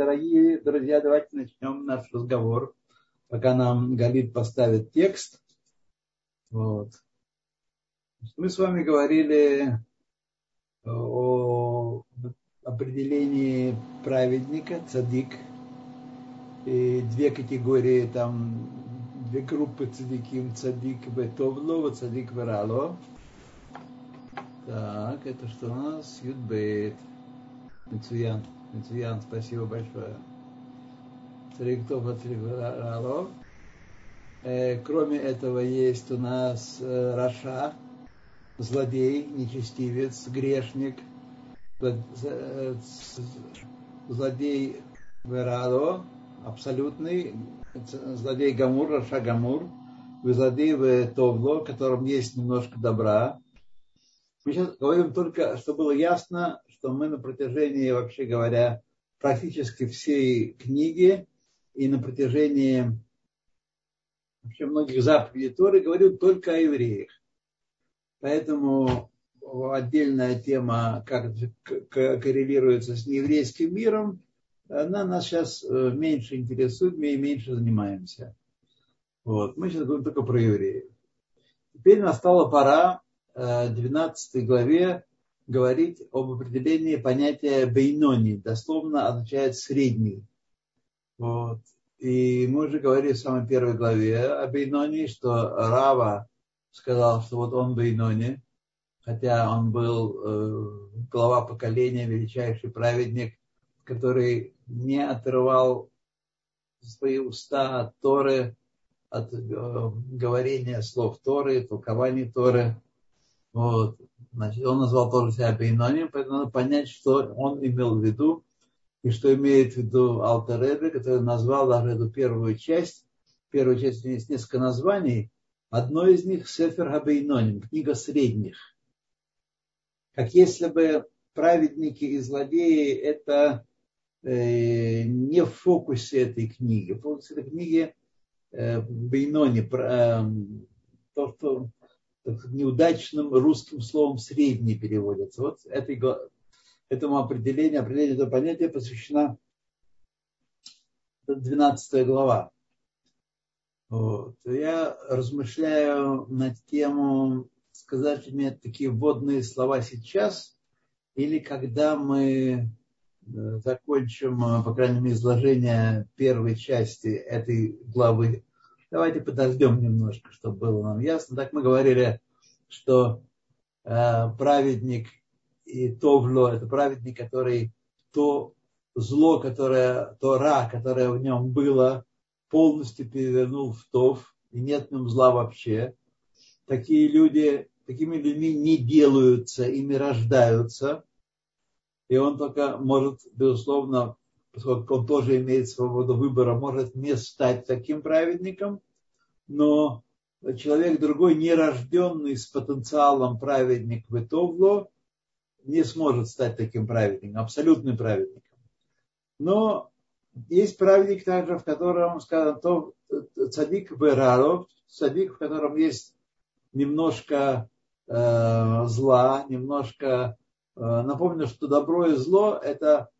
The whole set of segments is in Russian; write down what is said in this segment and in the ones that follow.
дорогие друзья, давайте начнем наш разговор, пока нам Галит поставит текст. Вот. Мы с вами говорили о определении праведника, цадик, и две категории, там две группы цадиким, цадик бетовло, цадик верало. Так, это что у нас? Юдбейт. מצוין. מצוין, спасибо большое. צדיק וטוב לו, צדיק ורע לו. Кроме этого есть у нас э, רשע, злодей, нечестивец, грешник, злодей ורע לו, абсолютный, злодей גמור, רשע גמור, злодей טוב לו, в котором есть немножко добра. Мы сейчас говорим только, чтобы было ясно, что мы на протяжении, вообще говоря, практически всей книги и на протяжении вообще многих заповедей Торы говорим только о евреях. Поэтому отдельная тема, как коррелируется с нееврейским миром, она нас сейчас э, меньше интересует, мы и меньше занимаемся. Вот. Мы сейчас говорим только про евреев. Теперь настала пора в э, 12 главе говорить об определении понятия бейнони, дословно означает средний. Вот. И мы уже говорили в самой первой главе о бейнони, что Рава сказал, что вот он Бейнони, хотя он был э, глава поколения, величайший праведник, который не отрывал свои уста от Торы, от э, говорения слов Торы, толкования Торы. Вот. Значит, он назвал тоже себя Бейнони, поэтому надо понять, что он имел в виду, и что имеет в виду Алтеребе, который назвал даже эту первую часть. Первую часть есть несколько названий, Одно из них Сефер Хабейноним, книга средних. Как если бы праведники и злодеи это э, не в фокусе этой книги. В фокусе этой книги э, Бейнони, э, то, что неудачным русским словом средний переводится. Вот этой, этому определению, определению этого понятия посвящена 12 глава. Вот. Я размышляю над тему, сказать мне такие вводные слова сейчас, или когда мы э, закончим, э, по крайней мере, изложение первой части этой главы. Давайте подождем немножко, чтобы было нам ясно. Так мы говорили, что э, праведник и Товло – это праведник, который то зло, которое, то ра, которое в нем было, полностью перевернул в тов, и нет в нем зла вообще. Такие люди, такими людьми не делаются, ими рождаются. И он только может, безусловно, поскольку он тоже имеет свободу выбора, может не стать таким праведником, но человек другой, не рожденный с потенциалом праведник в Итовло, не сможет стать таким праведником, абсолютным праведником. Но есть праведник также, в котором сказано, то цадик Бераров, цадик, в котором есть немножко э, зла, немножко... Э, напомню, что добро и зло – это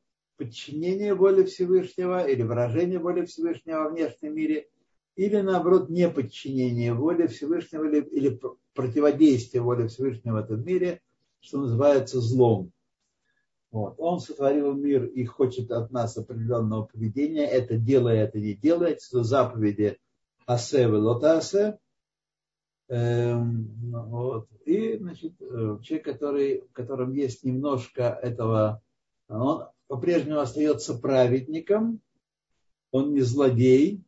подчинение воли Всевышнего или выражение воли Всевышнего во внешнем мире, или наоборот неподчинение воли Всевышнего или, или противодействие воли Всевышнего в этом мире, что называется злом. Вот. Он сотворил мир и хочет от нас определенного поведения. Это делай, это не делай. Это заповеди асе велотасе. Эм, вот. И, значит, э, человек, который, в котором есть немножко этого, он по-прежнему остается праведником, он не злодей,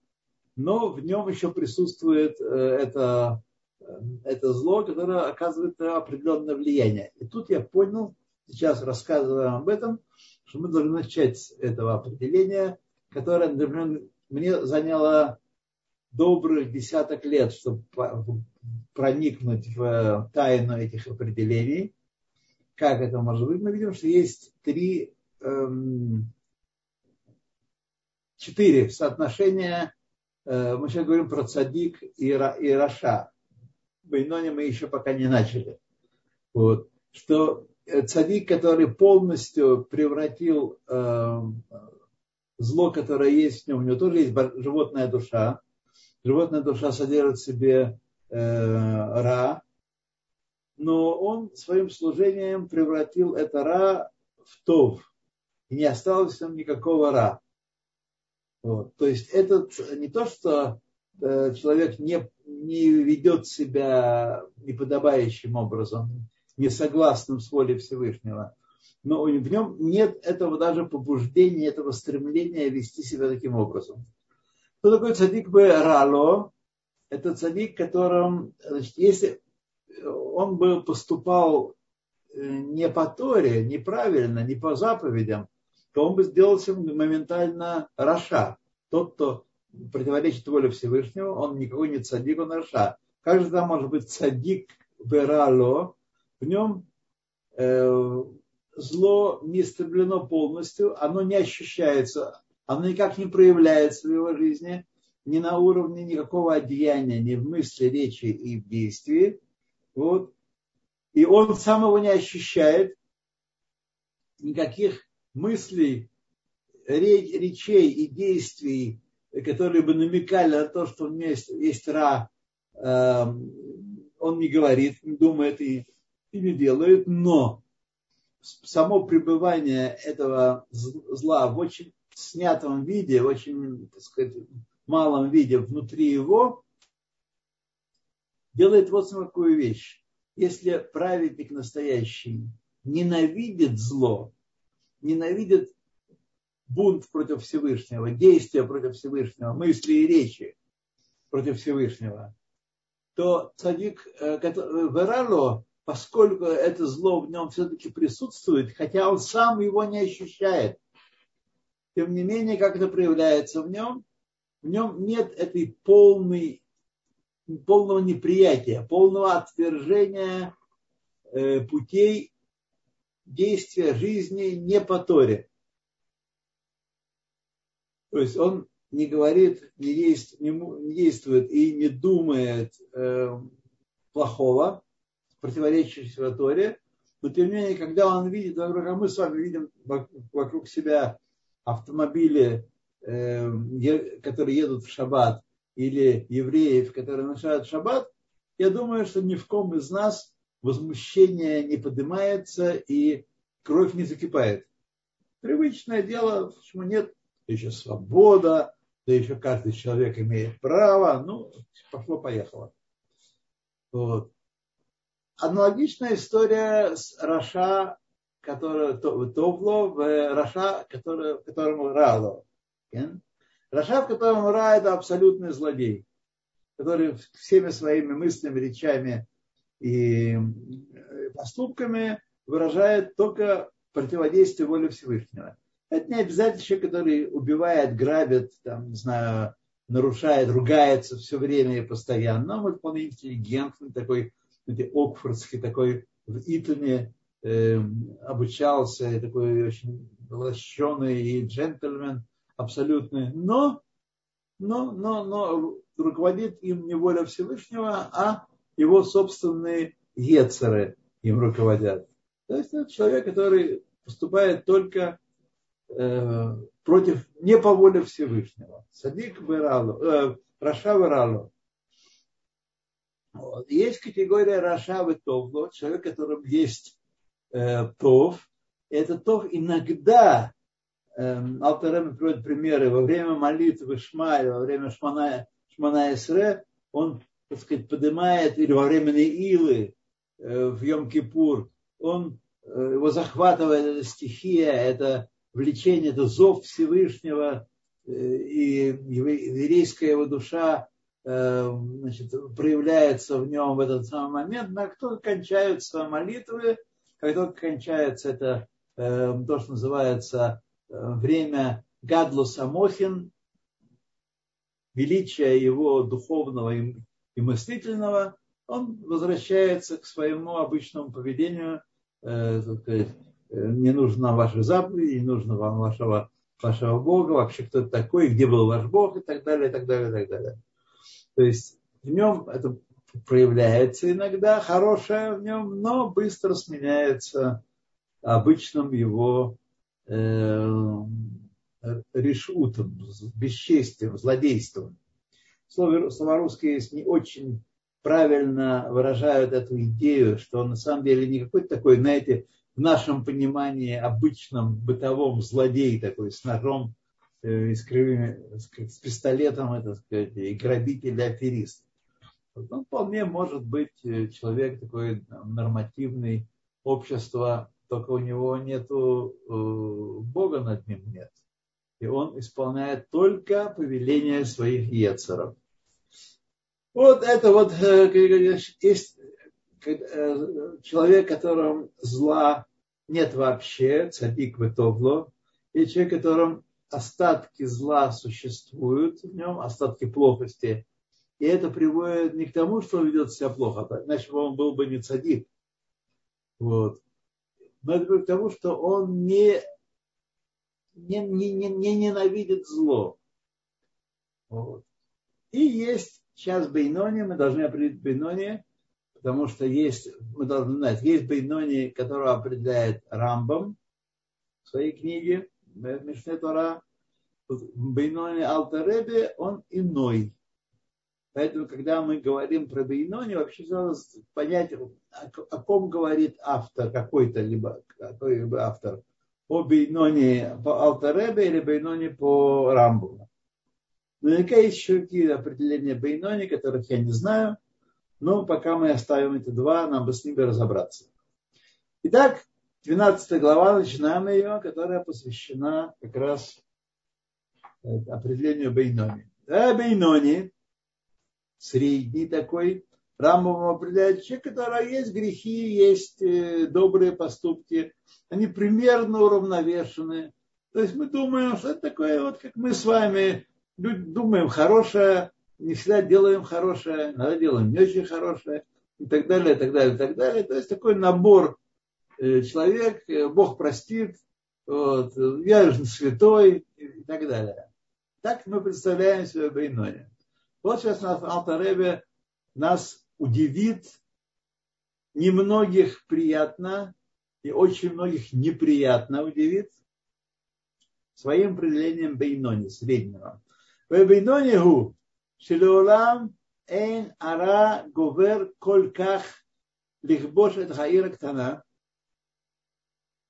но в нем еще присутствует э, это, э, это зло, которое оказывает определенное влияние. И тут я понял, сейчас рассказываем об этом, что мы должны начать с этого определения, которое, например, мне заняло добрых десяток лет, чтобы проникнуть в тайну этих определений. Как это может быть? Мы видим, что есть три, четыре соотношения. Э, мы сейчас говорим про цадик и, и раша. Бейноне мы еще пока не начали. Вот. Что Э, цадик, который полностью превратил э, зло, которое есть в нем, у него тоже есть животная душа. Животная душа содержит в себе э, ра, но он своим служением превратил это ра в тов. И не осталось нем никакого ра. Вот. То есть это не то, что э, человек не, не ведет себя неподобающим образом, не согласным с волей Всевышнего, но в нем нет этого даже побуждения, этого стремления вести себя таким образом. Кто такой צדיק ורע לו? Это цадик, которым, значит, если он бы поступал э, не по Торе, неправильно, не по заповедям, то он бы сделался моментально רשע. Тот, кто противоречит воле Всевышнего, он никакой не цадик, он רשע. Как же там может быть цадик Берало? В нем э, зло не истреблено полностью, оно не ощущается, оно никак не проявляется в его жизни, ни на уровне никакого одеяния, ни в мысли, речи и в действии. Вот. И он сам его не ощущает, никаких мыслей, речей и действий, которые бы намекали на то, что у него есть, есть ра, эм, он не говорит, не думает и, и не делает, но само пребывание этого зла в очень снятом виде, в очень, так сказать, малом виде внутри его, делает вот какую вещь. Если праведник настоящий ненавидит зло, ненавидит бунт против Всевышнего, действия против Всевышнего, мысли и речи против Всевышнего, то цадик э, Верало, поскольку это зло в нем все-таки присутствует, хотя он сам его не ощущает, тем не менее, как это проявляется в нем, в нем нет этой полной, полного неприятия, полного отвержения э, путей действия жизни не по Торе. То есть он не говорит, не, действует, не действует и не думает э, плохого, противоречащего Торе, но тем не менее, когда он видит, а мы с вами видим вокруг себя автомобили, э, которые едут в шаббат, или евреев, которые нарушают шаббат, я думаю, что ни в ком из нас возмущение не поднимается и кровь не закипает. Привычное дело, почему нет, еще свобода, да еще каждый человек имеет право, ну, пошло-поехало. Вот. Аналогичная история с רשע, который, טוב לו, в רשע, который, которому רע לו. רשע, в котором רע это абсолютный злодей, который всеми своими мыслями, речами и поступками выражает только противодействие воле Всевышнего. Это не обязательно человек, который убивает, грабит, там, не знаю, нарушает, ругается все время и постоянно. Он вполне интеллигентный, такой, знаете, окфордский, такой в Итоне э, обучался, такой очень лощеный и джентльмен абсолютный. Но, но, но, но руководит им не воля Всевышнего, а его собственные ецеры им руководят. То есть это человек, который поступает только э, против, не по воле Всевышнего. Садик Виралу, э, Раша. Вот. Есть категория Раша Витовло, человек, которым есть э, Тов. Это Тов иногда, э, Алтерем приводит примеры, во время молитвы Шмая, во время Шмана, Шмана Исре, он, так сказать, поднимает, или во время Неилы э, в Йом-Кипур, он Э, его захватывает эта стихия, это влечение, это зов Всевышнего, э, и еврейская его душа значит, проявляется в нем в этот самый момент, но как только кончаются молитвы, как только кончается это то, что называется время Гадлу Самохин, величия его духовного и мыслительного, он возвращается к своему обычному поведению – Э, сказать, э, не нужна ваша заповедь, не нужно вам вашего, вашего Бога, вообще кто это такой, где был ваш Бог и так далее, и так далее, и так далее. То есть в нем это проявляется иногда, хорошее в нем, но быстро сменяется обычным его э, решутом, бесчестием, злодейством. Слова русские не очень правильно выражают эту идею, что он на самом деле не какой-то такой, знаете, в нашем понимании обычном бытовом злодей такой с ножом э, и с, кривыми, с пистолетом, это сказать, и грабитель, и аферист. Он вполне может быть э, человек такой нормативный, общество, только у него нету э, Бога над ним нет. И он исполняет только повеления своих ецеров. Вот это вот э, есть э, человек, которым зла нет вообще, цадик ветовло, и человек, которым остатки зла существуют в нем, остатки плохости. И это приводит не к тому, что он ведет себя плохо, иначе он был бы не цадик. Вот. Но это к тому, что он не, не, не, не ненавидит зло. Вот. И есть Сейчас Бейнони, мы должны определить Бейнони, потому что есть, мы должны знать, есть Бейнони, которого определяет Рамбам в своей книге Мишне Тора. Бейнони Алтаребе, он иной. Поэтому, когда мы говорим про Бейнони, вообще надо понять, о, ком говорит автор, какой-то либо какой-либо автор. По Бейнони по Алтаребе или Бейнони по Рамбу. Наверняка есть еще какие определения Бейнони, которых я не знаю, но пока мы оставим эти два, нам бы с ними разобраться. Итак, 12 глава, начинаем ее, которая посвящена как раз э, определению Бейнони. Да, Бейнони, средний такой, Рамбам определяет человек, у которого есть грехи, есть э, добрые поступки, они примерно уравновешены. То есть мы думаем, что это такое, вот как мы с вами думаем хорошее, не всегда делаем хорошее, иногда делаем не очень хорошее, и так далее, и так далее, и так далее. То есть такой набор э, человек, э, Бог простит, вот, я же святой и так далее. Так мы представляем себе Бейноне. Вот сейчас нас Алтаребе нас удивит, немногих приятно и очень многих неприятно удивит своим определением Бейнони, среднего. ובינוני הוא שלעולם אין הרע גובר כל כך לכבוש את העיר הקטנה,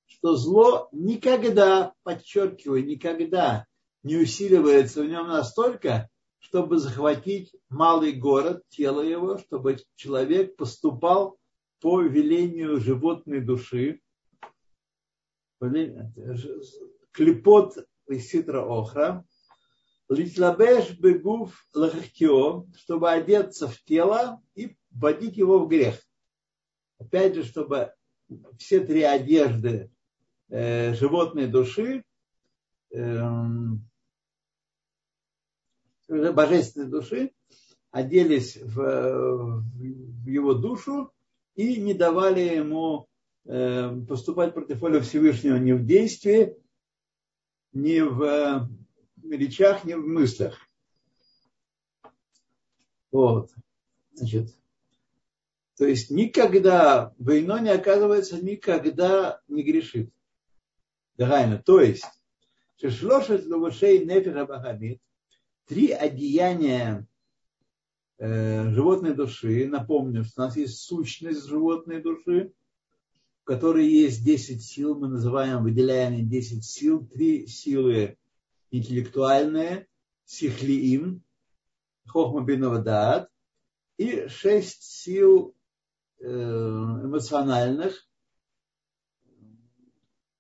что зло никогда, подчеркиваю, никогда не усиливается в нем настолько, чтобы захватить малый город, тело его, чтобы человек поступал по велению животной души, клепот и ситра охра, Литлабеш бегуф лахтио, чтобы одеться в тело и вводить его в грех. Опять же, чтобы все три одежды э, животной души, э, божественной души, оделись в, в его душу и не давали ему э, поступать против воли Всевышнего ни в действии, ни в речах, ни в мыслях. Вот. Значит, то есть никогда, войно не оказывается, никогда не грешит. Дагайна. То есть, шешлошет лувашей нефера бахамид, три одеяния э, животной души, напомню, что у нас есть сущность животной души, в которой есть 10 сил, мы называем, выделяем 10 сил, три силы интеллектуальные, сихлиим, хохма бинавадат, и шесть сил э, эмоциональных,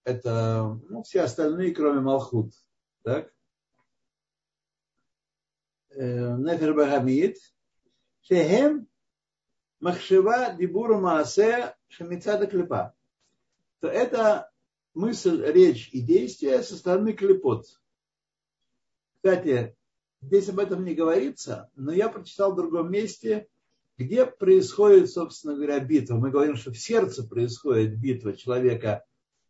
это ну, все остальные, кроме Малхут. Так? Э, Нефер Багамид, Шехем Махшева Дибура Маасе Шамицада Клепа. То это мысль, речь и действие со стороны клепот. Кстати, здесь об этом не говорится, но я прочитал в другом месте, где происходит, собственно говоря, битва. Мы говорим, что в сердце происходит битва человека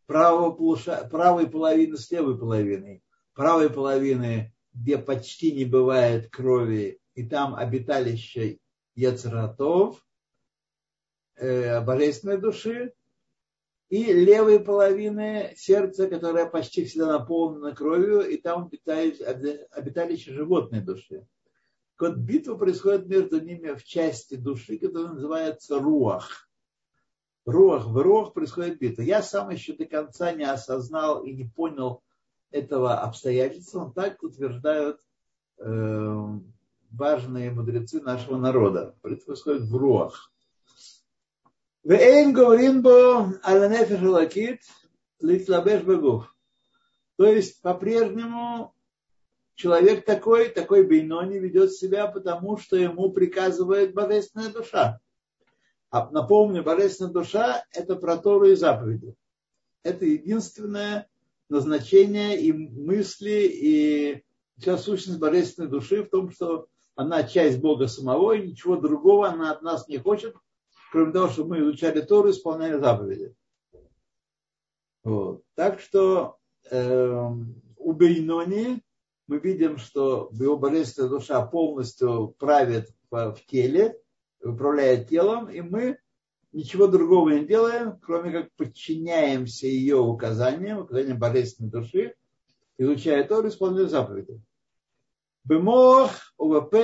правого полуша... правой половины с левой половиной. Правой половины, где почти не бывает крови, и там обиталище Яцератов, э, божественной души, и левой половины сердца, которая почти всегда наполнена кровью, и там обиталище животной души. Вот битва происходит между ними в части души, которая называется руах. Руах, в руах происходит битва. Я сам еще до конца не осознал и не понял этого обстоятельства. Но так утверждают э, важные мудрецы нашего народа. Происходит в руах. ואין גוברים בו על הנפש האלקית להתלבש בגוף. То есть по-прежнему человек такой, такой בינוני ведет себя, потому что ему приказывает божественная душа. А напомню, божественная душа – это про Тору и заповеди. Это единственное назначение и мысли, и вся сущность божественной души в том, что она часть Бога самого, и ничего другого она от нас не хочет, кроме того, чтобы мы изучали Тору и исполняли заповеди. Вот. Так что э, у Бейнони мы видим, что его божественная душа полностью правит в, в теле, управляет телом, и мы ничего другого не делаем, кроме как подчиняемся ее указаниям, указаниям божественной души, изучая Тору, исполняя заповеди. Бемох, УВП,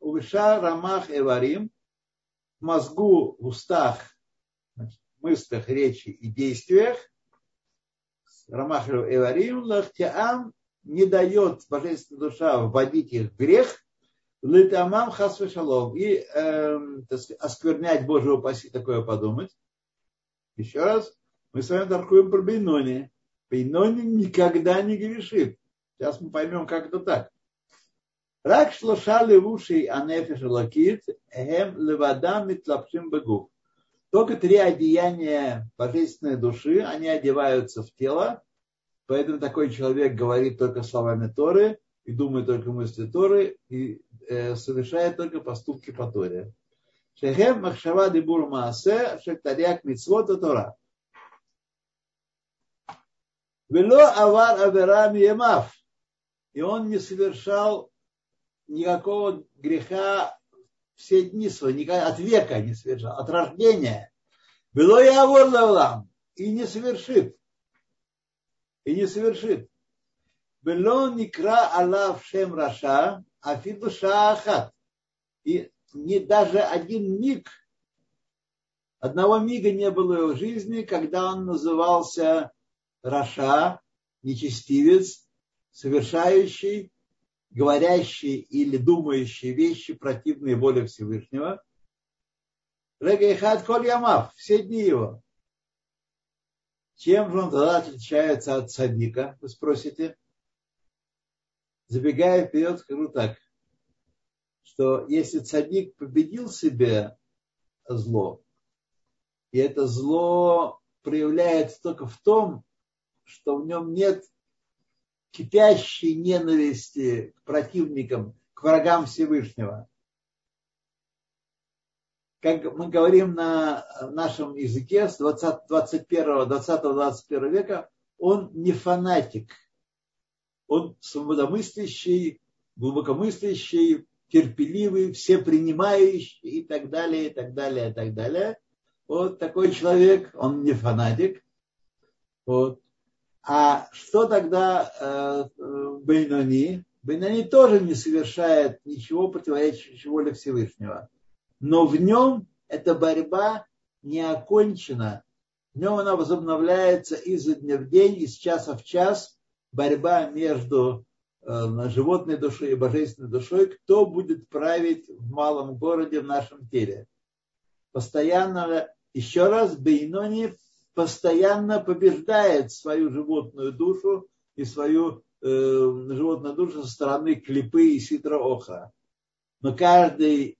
УВША, Рамах, Эварим, в мозгу, устах, мыслях, речи и действиях, Рамах Эварим, Лахтиам не дает божественная душа вводить их в грех, литамам хасвешалом, и э, осквернять Божьего упаси такое подумать. Еще раз, мы с вами толкуем про בינוני. בינוני никогда не грешит. Сейчас мы поймем, как это так. רק שלשה לבושי הנפש האלקית, הם לבדם מתלבשים בגוף. Только три одеяния божественной души, они одеваются в тело, поэтому такой человек говорит только словами Торы и думает только мысли Торы и э, совершает только поступки по Торе. Шехем махшава дебур маасе шектаряк митцвот Тора. Вело авар аверам емав. И он не совершал никакого греха все дни свои, от века не совершал, от рождения. Было я лавлам и не совершит. И не совершит. Было никра Аллах шем раша, а фиду шаахат. И не даже один миг, одного мига не было в его жизни, когда он назывался רשע, нечестивец, совершающий говорящие или думающие вещи, противные воле Всевышнего. רגע אחת כל ימיו, все дни его. Чем же он тогда отличается от цадика, вы спросите? Забегая вперед, скажу так, что если цадик победил себе зло, и это зло проявляется только в том, что в нем нет кипящей ненависти к противникам, к врагам Всевышнего. Как мы говорим на нашем языке с 21-20-21 века, он не фанатик. Он свободомыслящий, глубокомыслящий, терпеливый, все принимающий и так далее, и так далее, и так далее. Вот такой человек, он не фанатик. Вот. А что тогда э, Бейнони? Бейнони тоже не совершает ничего противоречащего воле Всевышнего. Но в нем эта борьба не окончена. В нем она возобновляется изо дня в день, из часа в час. Борьба между э, животной душой и божественной душой. Кто будет править в малом городе, в нашем теле? Постоянно, еще раз, Бейнони постоянно побеждает свою животную душу и свою э, животную душу со стороны клипы и ситра оха. Но каждый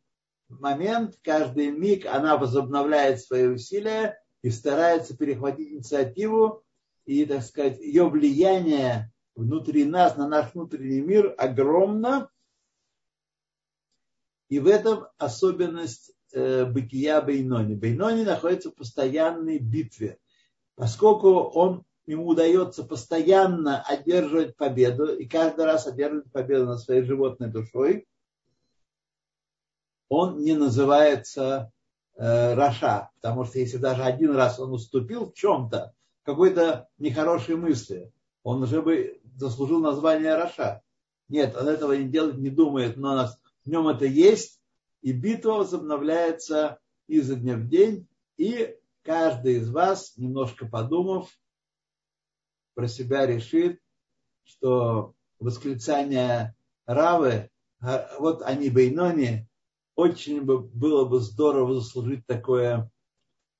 момент, каждый миг она возобновляет свои усилия и старается перехватить инициативу, и, так сказать, ее влияние внутри нас, на наш внутренний мир огромно. И в этом особенность э, бытия Бейнони. Бейнони находится в постоянной битве поскольку он, ему удается постоянно одерживать победу и каждый раз одерживать победу над своей животной душой, он не называется э, רשע, потому что если даже один раз он уступил в чем-то, какой-то нехорошей мысли. Он уже бы заслужил название רשע. Нет, он этого не делает, не думает, но в нем это есть, и битва возобновляется изо дня в день, и каждый из вас, немножко подумав, про себя решит, что восклицание Равы, а, вот они Бейнони, очень бы, было бы здорово заслужить такое,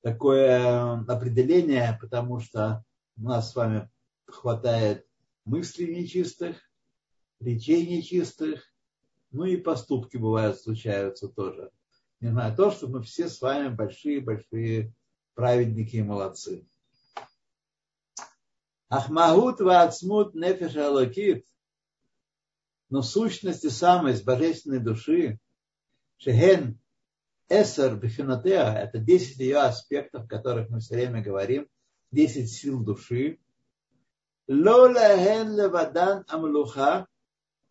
такое определение, потому что у нас с вами хватает мыслей нечистых, речей нечистых, ну и поступки бывают, случаются тоже. Не знаю, то, что мы все с вами большие-большие праведники и молодцы. Ахмагут ваацмут нефеш алокит, но сущность и самость божественной души, шехен эсер бифинатеа, это 10 ее аспектов, о которых мы все время говорим, 10 сил души, лолахен левадан амлуха,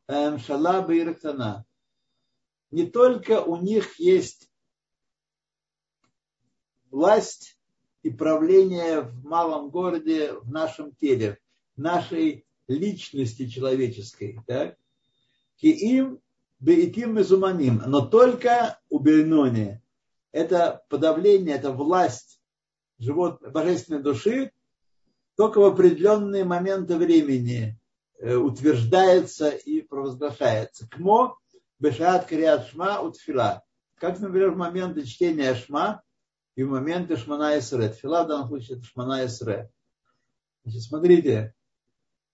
шала бирктана. Не только у них есть власть и правление в малом городе, в нашем теле, в нашей личности человеческой, так? Киим беитим мезуманим, но только у Бельнони. Это подавление, это власть живот, божественной души только в определенные моменты времени Э, утверждается и провозглашается. Кмо бешат криат шма утфила. Как, например, в моменты чтения шма и в моменты шмана исре. Тфила в данном случае это шмана исре. Значит, смотрите,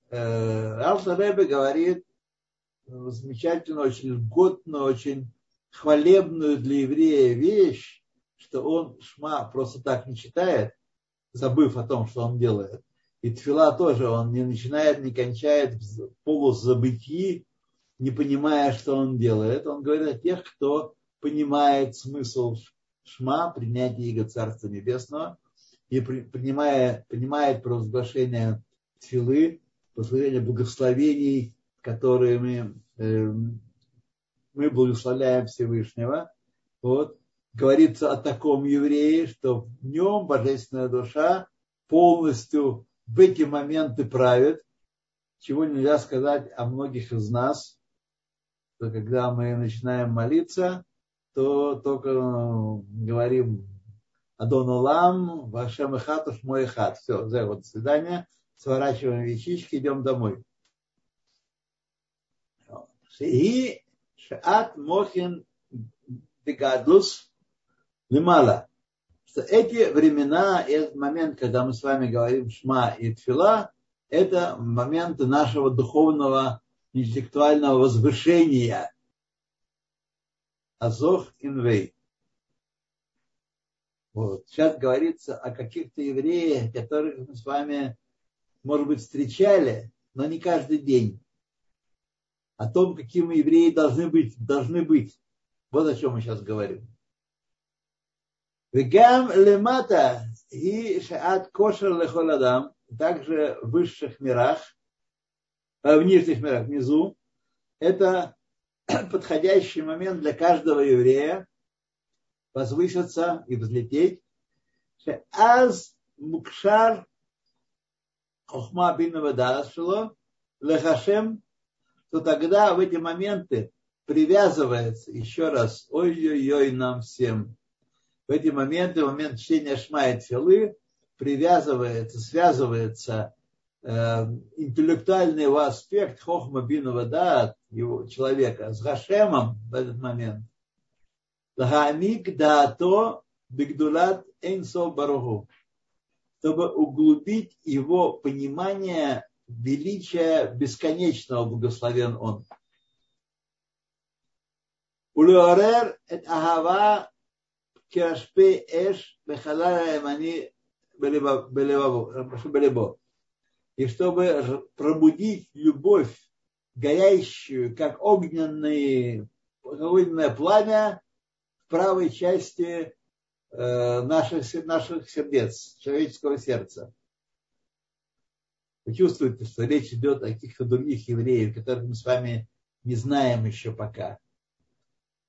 э, Алта Ребе говорит замечательно, очень льготно, очень хвалебную для еврея вещь, что он шма просто так не читает, забыв о том, что он делает, и тфила тоже, он не начинает, не кончает в полузабытии, не понимая, что он делает. Он говорит о тех, кто понимает смысл шма, принятия Иго Царства Небесного, и принимая, понимает провозглашение тфилы, провозглашение благословений, которыми э, мы благословляем Всевышнего. Вот. Говорится о таком еврее, что в нем божественная душа полностью в эти моменты правит, чего нельзя сказать о многих из нас, что когда мы начинаем молиться, то только говорим Адон Улам, Вашем Ихатуш, мой хат. Все, за вот, свидания. Сворачиваем вещички, идем домой. И Шаат Мохин Бегадлус Лимала что эти времена, этот момент, когда мы с вами говорим Шма и Тфила, это моменты нашего духовного интеллектуального возвышения. Азох инвей. Вот. Сейчас говорится о каких-то евреях, которых мы с вами, может быть, встречали, но не каждый день. О том, каким евреи должны быть, должны быть. Вот о чем мы сейчас говорим. Вегам лемата и шаат кошер лехоладам, также в высших мирах, в нижних мирах, внизу, это подходящий момент для каждого еврея возвыситься и взлететь. Аз мукшар хохма бин вадашло лехашем, то тогда в эти моменты привязывается еще раз, ой-ой-ой нам всем, в эти моменты, в момент чтения Шма и Тфилы, привязывается, связывается Эм, интеллектуальный его аспект хохма бинова да, его человека с Гашемом в этот момент. лаганик, да, то бигдулат энсо барогу, Чтобы углубить его понимание величия бесконечного благословен он. Улюарер эт агава кирашпе эш бехалара эмани белебо. И чтобы пробудить любовь, горящую, как огненное, огненное пламя в правой части э, наших, наших сердец, человеческого сердца. Вы чувствуете, что речь идет о каких-то других евреях, которых мы с вами не знаем еще пока.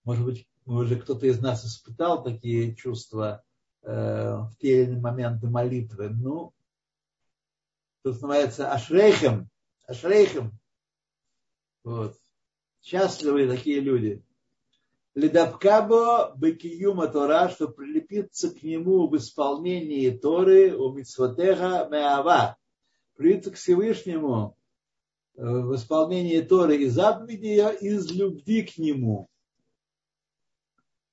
Может быть, уже кто-то из нас испытал такие чувства э, в те моменты молитвы. Ну, Тут называется Ашрейхем. Ашрейхем. Вот. Счастливые такие люди. Ледапкабо бекиюма Тора, что прилепиться к нему в исполнении Торы у Мицвотеха Меава. Прилепиться к Всевышнему э, в исполнении Торы и заповедей из любви к нему.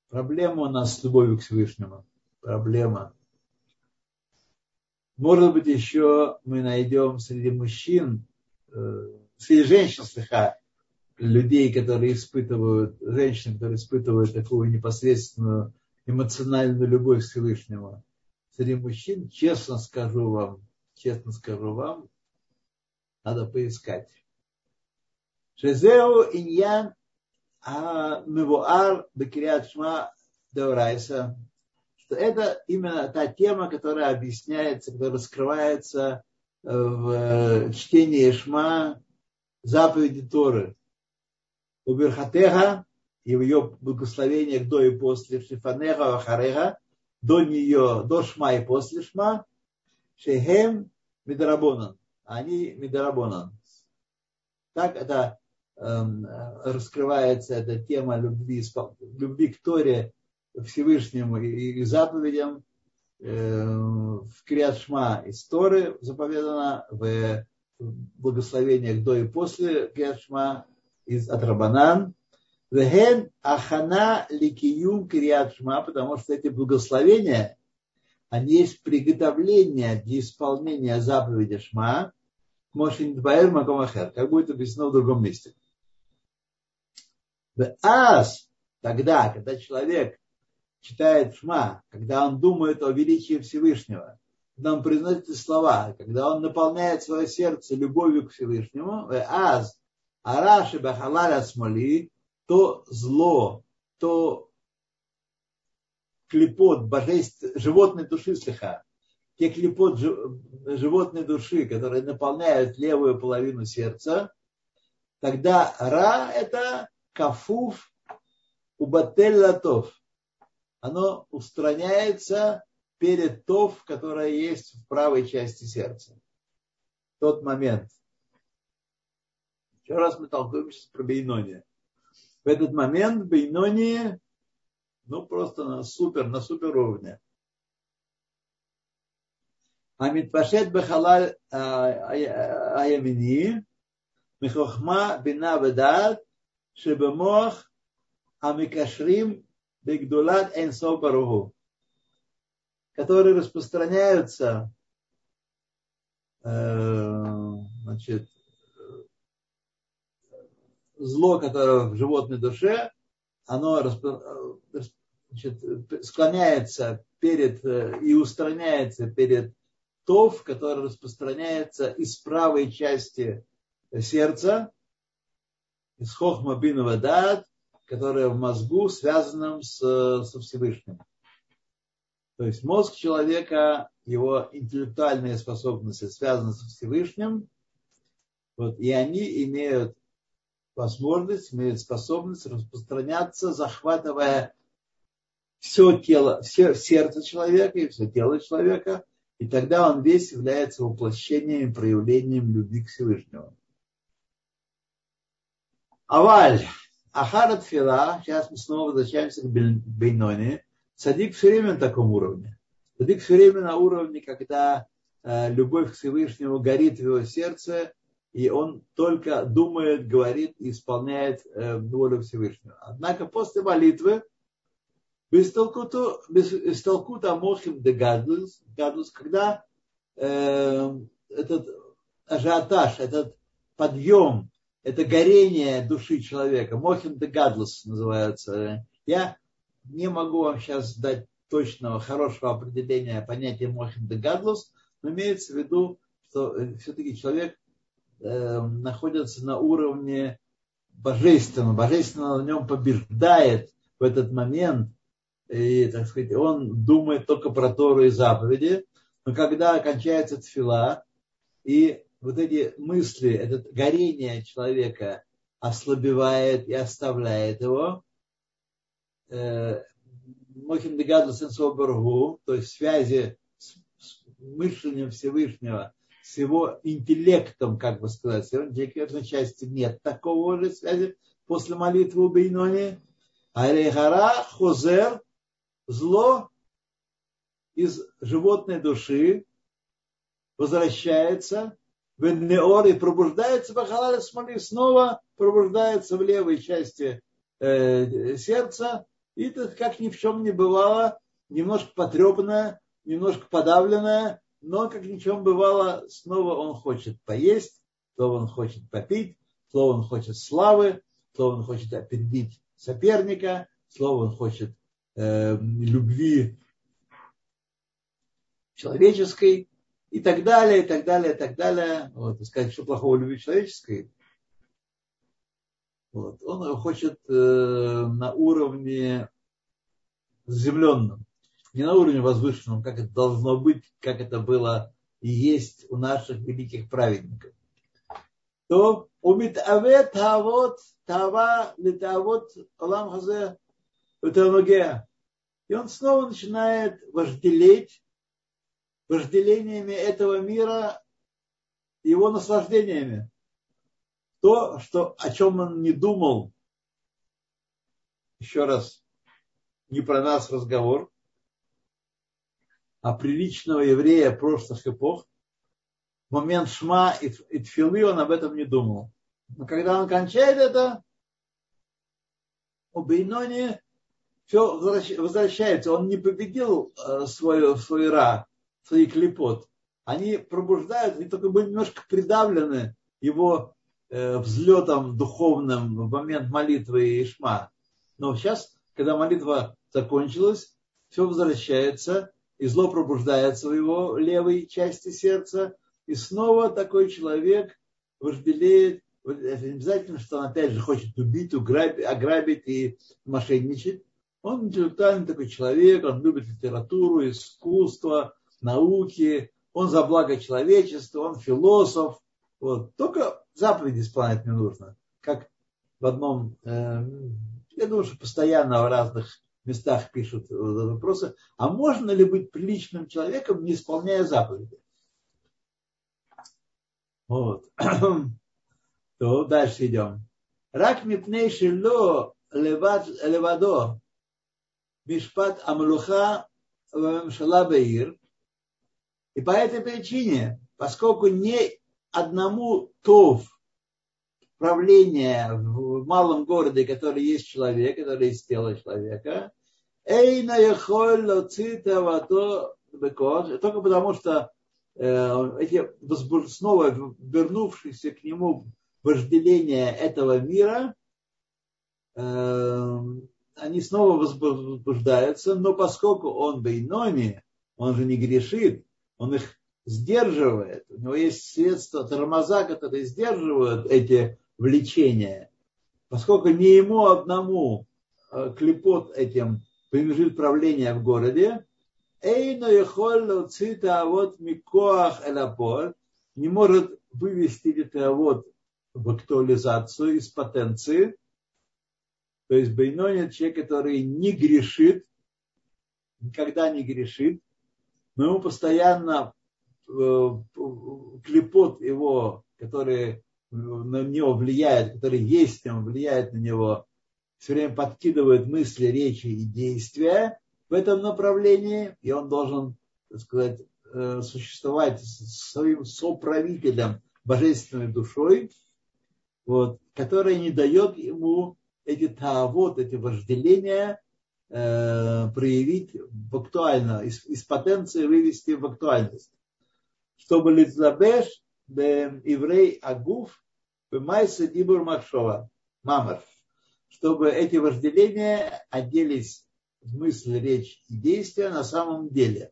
Проблема у нас с любовью к Всевышнему. Проблема. Может быть, еще мы найдем среди мужчин, э, среди женщин, слегка, людей, которые испытывают, женщин, которые испытывают такую непосредственную эмоциональную любовь к Всевышнему. Среди мужчин, честно скажу вам, честно скажу вам, надо поискать. Шезеу иньян а мевуар бекриат шма деорайса что это именно та тема, которая объясняется, которая раскрывается э, в э, чтении Шма заповеди Торы. У Берхатеха и в ее благословениях до и после Шифанеха Ахареха, до нее, до Шма и после Шма, Шехем Мидарабонан. Они Мидарабонан. Так это э, раскрывается эта тема любви, любви к Торе Всевышнему и заповедям э, в Криашма из Торы заповедано, в благословениях до и после Криашма из Атрабанан. Вехен ахана ликиюм Криашма, потому что эти благословения, они есть приготовление для исполнения заповеди Шма, Мошин Дваэр Макомахер, как будет объяснено в другом месте. Аз, тогда, когда человек читает Шма, когда он думает о величии Всевышнего, когда он произносит слова, когда он наполняет свое сердце любовью к Всевышнему, аз араши бахалаля смоли, то зло, то клепот божественной, животной души слегка, те клепот животной души, которые наполняют левую половину сердца, тогда ра это кафуф убатель латов оно устраняется перед тов, которая есть в правой части сердца. Тот момент. Еще раз мы толкуем сейчас про Бейнония. В этот момент Бейнония, ну просто на супер, на супер уровне. המתפשט בחלל הימיני מחוכמה, בינה ודעת שבמוח המקשרים Бигдулат Энсо Баругу, которые распространяются э, значит, зло, которое в животной душе, оно значит, склоняется перед э, и устраняется перед тов, который распространяется из правой части сердца, из хохма бин вадат, которое в мозгу, связанном с, со Всевышним. То есть мозг человека, его интеллектуальные способности связаны со Всевышним, вот, и они имеют возможность, имеют способность распространяться, захватывая все тело, все сердце человека и все тело человека, и тогда он весь является воплощением и проявлением любви к Всевышнему. Аваль, Ахара Тфила, сейчас мы снова возвращаемся к Бейноне, садик все время на таком уровне. Садик все время на уровне, когда э, любовь к Всевышнему горит в его сердце, и он только думает, говорит и исполняет э, волю Всевышнего. Однако после молитвы, без толкута мохим де гадлус, когда э, этот ажиотаж, этот подъем это горение души человека. Мохин де Гадлус называется. Я не могу вам сейчас дать точного, хорошего определения понятия Мохин де Гадлус, но имеется в виду, что э, все-таки человек э, находится на уровне божественного. Божественного в нем побеждает в этот момент. И, так сказать, он думает только про Тору и заповеди. Но когда кончается тфила, и вот эти мысли, это горение человека ослабевает и оставляет его. Э, Мохим Дегаду Сенсо Баргу, то есть связи с мышлением Всевышнего с его интеллектом, как бы сказать, с его интеллектуальной части нет такого же связи после молитвы у Бейнони. Арехара хозер зло из животной души возвращается в Неор и пробуждается Бахалаля Смоли, снова пробуждается в левой части э, сердца, и это как ни в чем не бывало, немножко потрепанное, немножко подавленное, но как ни в чем бывало, снова он хочет поесть, снова он хочет попить, снова он хочет славы, снова он хочет опередить соперника, снова он хочет э, любви человеческой и так далее, и так далее, и так далее. Вот, и сказать, что плохого любви человеческой. Вот, он хочет э, на уровне заземленном, не на уровне возвышенном, как это должно быть, как это было и есть у наших великих праведников. То умит авет тавот тава литавот алам хазе и он снова начинает вожделеть вожделениями этого мира, его наслаждениями. То, что, о чем он не думал, еще раз, не про нас разговор, а приличного еврея прошлых эпох, в момент шма и, и тфилы он об этом не думал. Но когда он кончает это, у Бейнони все возвращается. Он не победил э, свой, свой ра, свои клепот, они пробуждают, они только были немножко придавлены его э, взлетом духовным в момент молитвы и шма. Но сейчас, когда молитва закончилась, все возвращается, и зло пробуждается в его левой части сердца, и снова такой человек вожделеет, не обязательно, что он опять же хочет убить, уграбить, ограбить и мошенничать. Он интеллектуальный такой человек, он любит литературу, искусство, науки, он за благо человечества, он философ. Вот. Только заповеди исполнять не нужно. Как в одном, э, я думаю, что постоянно в разных местах пишут вопросы, а можно ли быть приличным человеком, не исполняя заповеди? Вот. То дальше идем. Рак мипнейши ло левадо мишпат амлуха в баир и по этой причине, поскольку не одному ТОВ правления в малом городе, который есть человек, который есть тело человека, Эйна Яхоль только потому что э, эти снова вернувшиеся к нему вожделения этого мира, э, они снова возбуждаются, но поскольку он бейноми, он же не грешит, он их сдерживает. У него есть средства, тормоза, которые сдерживают эти влечения. Поскольку не ему одному э, клепот этим принадлежит правление в городе, Эйно ехоль цита вот микоах элапор не может вывести это вот в актуализацию из потенции. То есть Бейноня человек, который не грешит, никогда не грешит, но ему постоянно э, клепот его, который на него влияет, который есть в нем, влияет на него, все время подкидывает мысли, речи и действия в этом направлении, и он должен, так сказать, э, существовать своим соправителем, божественной душой, вот, которая не дает ему эти таавот, эти вожделения проявить в актуально, из, из потенции вывести в актуальность. Чтобы лицлабеш еврей агуф майса дибур махшова мамар. Чтобы эти вожделения оделись в мысль, речь и действия на самом деле.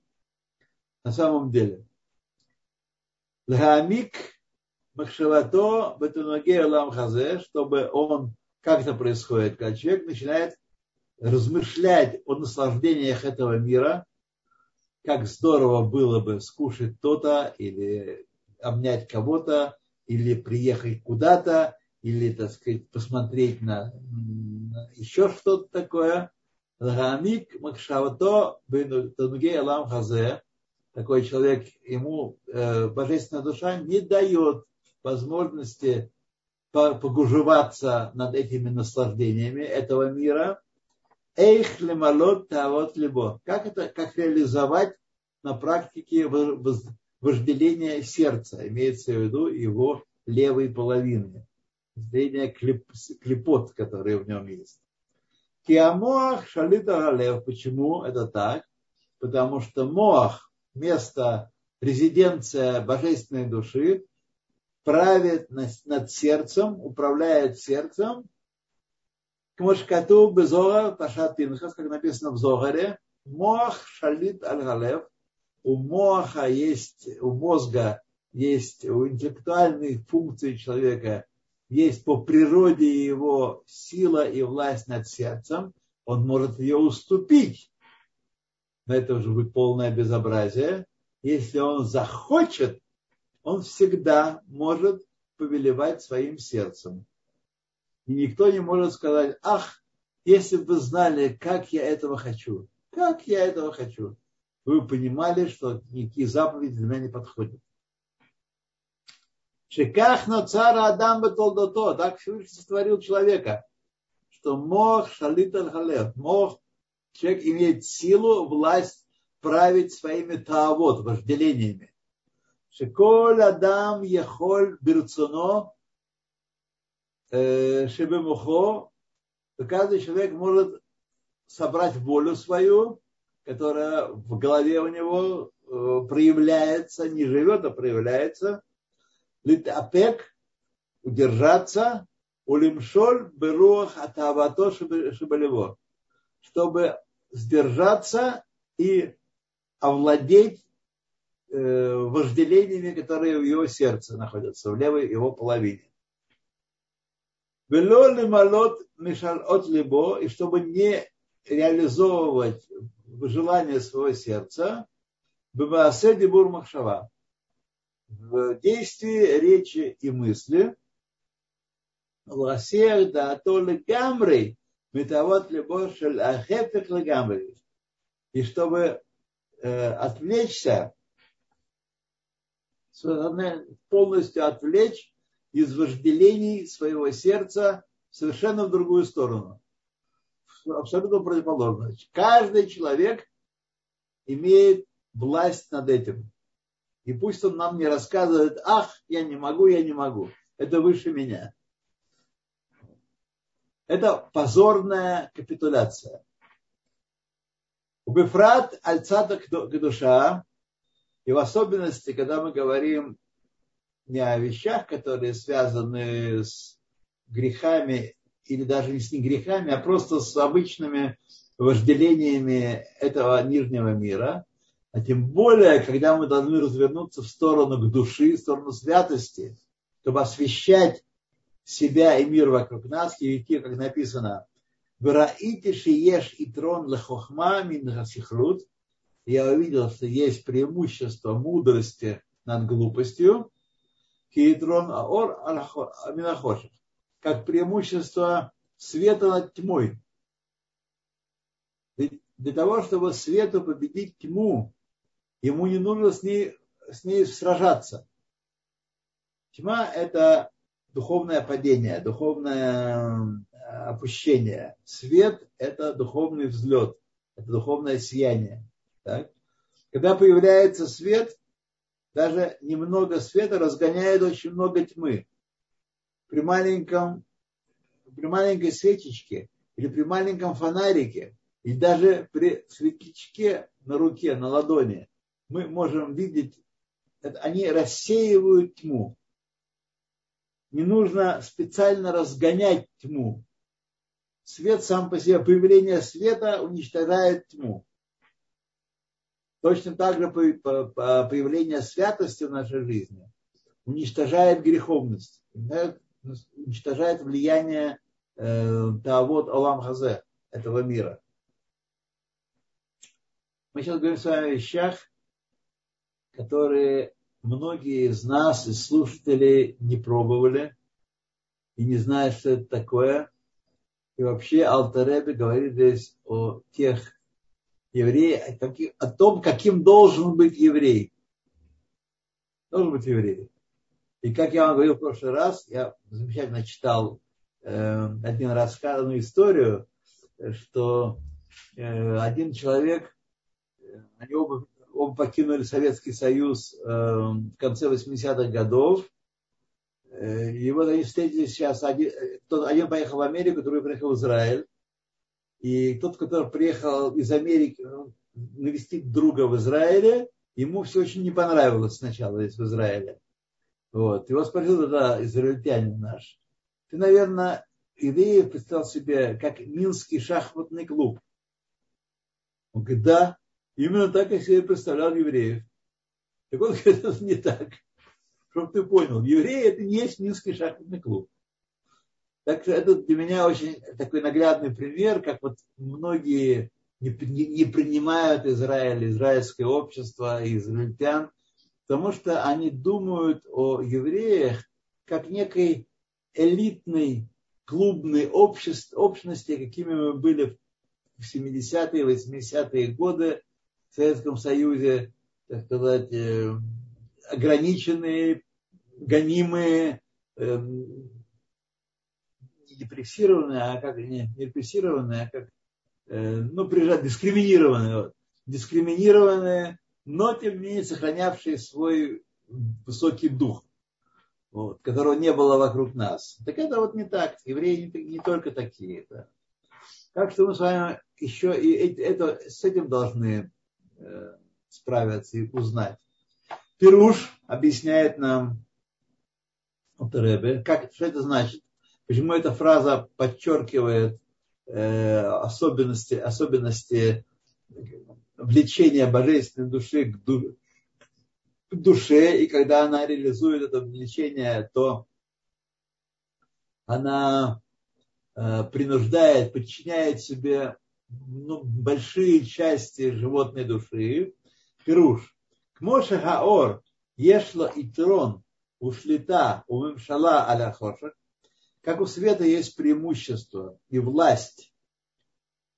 На самом деле. Лхамик махшавато бетунаге алам хазе, чтобы он, как это происходит, когда человек начинает размышлять о наслаждениях этого мира, как здорово было бы скушать то-то, или обнять кого-то, или приехать куда-то, или, так сказать, посмотреть на, на еще что-то такое. Рамик Макшавато Танугей Алам Хазе, такой человек, ему э, божественная душа не дает возможности погужеваться над этими наслаждениями этого мира. Эйх лемалот тавот либо. Как это, как реализовать на практике вожделения сердца, имеется в виду его левой половины, вожделение клип, клепот, которые в нем есть. Киамоах шалита галев. Почему это так? Потому что моах, место, резиденция божественной души, правит над сердцем, управляет сердцем. Кмошкату безора пашат пинхас, как написано в Зогаре, моах шалит аль-галев. У моаха есть, у мозга есть, у интеллектуальных функций человека есть по природе его сила и власть над сердцем, он может ее уступить. Но это уже будет полное безобразие. Если он захочет, он всегда может повелевать своим сердцем. И никто не может сказать, ах, если бы вы знали, как я этого хочу, как я этого хочу, вы понимали, что никакие заповеди для меня не подходят. Шиках на цара Адам Бетолдото, так Всевышний сотворил человека, что мох шалит аль мох, человек имеет силу, власть править своими таавот, вожделениями. Шеколь Адам ехоль бирцуно шебемухо, каждый человек может собрать волю свою, которая в голове у него проявляется, не живет, а проявляется, литапек, удержаться, улимшоль беруах атавато шибалево, чтобы сдержаться и овладеть э, вожделениями, которые в его сердце находятся, в левой его половине. Вело лималот мишал от либо, и чтобы не реализовывать желание своего сердца, бывасе дебур махшава, в действии, речи и мысли. Ласех да то легамрей, метавод любовь шель ахефек легамрей. И чтобы э, отвлечься, полностью отвлечь из вожделений своего сердца совершенно в другую сторону. Абсолютно противоположно. Каждый человек имеет власть над этим. И пусть он нам не рассказывает, ах, я не могу, я не могу. Это выше меня. Это позорная капитуляция. Убифрат альцата к душа, и в особенности, когда мы говорим не о вещах, которые связаны с грехами, или даже не с не грехами, а просто с обычными вожделениями этого нижнего мира, а тем более, когда мы должны развернуться в сторону к души, в сторону святости, чтобы освещать себя и мир вокруг нас, и идти, как написано, «Вераите шиеш и трон лехохма мин Я увидел, что есть преимущество мудрости над глупостью, китрон аор минахошев, как преимущество света над тьмой. Для того, чтобы свету победить тьму, ему не нужно с ней, с ней сражаться. Тьма – это духовное падение, духовное э, опущение. Свет – это духовный взлет, это духовное сияние. Так? Когда появляется свет, даже немного света разгоняет очень много тьмы. При маленьком, при маленькой свечечке или при маленьком фонарике, и даже при светлячке на руке, на ладони, мы можем видеть, они рассеивают тьму. Не нужно специально разгонять тьму. Свет сам по себе, появление света уничтожает тьму. Точно так же появление святости в нашей жизни уничтожает греховность, уничтожает влияние э, того Алам Хазе, этого мира. Мы сейчас говорим с вами о вещах, которые многие из нас, из слушателей, не пробовали и не знают, что это такое. И вообще Алтаребе говорит здесь о тех еврей, о том, каким должен быть еврей. Должен быть еврей. И как я вам говорил в прошлый раз, я замечательно читал э, один рассказ, одну историю, что э, один человек, э, они оба, оба покинули Советский Союз э, в конце 80-х годов, э, и вот они встретились сейчас, один, тот, один поехал в Америку, другой приехал в Израиль, и тот, который приехал из Америки навестить друга в Израиле, ему все очень не понравилось сначала здесь в Израиле. Вот. Его спросил тогда израильтянин наш, ты, наверное, евреев представил себе как Минский шахматный клуб. Он говорит, да, именно так я себе представлял евреев. Так он говорит, это не так. Чтобы ты понял, евреи это не есть Минский шахматный клуб. Так что это для меня очень такой наглядный пример, как вот многие не, не, принимают Израиль, израильское общество израильтян, потому что они думают о евреях как некой элитной клубной обществ, общности, какими мы были в 70-е, 80-е годы в Советском Союзе, так сказать, э, ограниченные, гонимые, депрессированные, а как не, репрессированные, а как э, ну, прижать, дискриминированные, вот, дискриминированные, но тем не менее сохранявшие свой высокий дух вот, которого не было вокруг нас. Так это вот не так. Евреи не, не только такие. Да. Так что мы с вами еще и это, с этим должны э, справиться и узнать. Пируш объясняет нам как, что это значит, почему эта фраза подчеркивает э, особенности, особенности влечения божественной души к, душе, и когда она реализует это влечение, то она э, принуждает, подчиняет себе ну, большие части животной души. Пируш. Кмоше хаор ешло и трон ушлита у мемшала аля хошек. Как у света есть преимущество и власть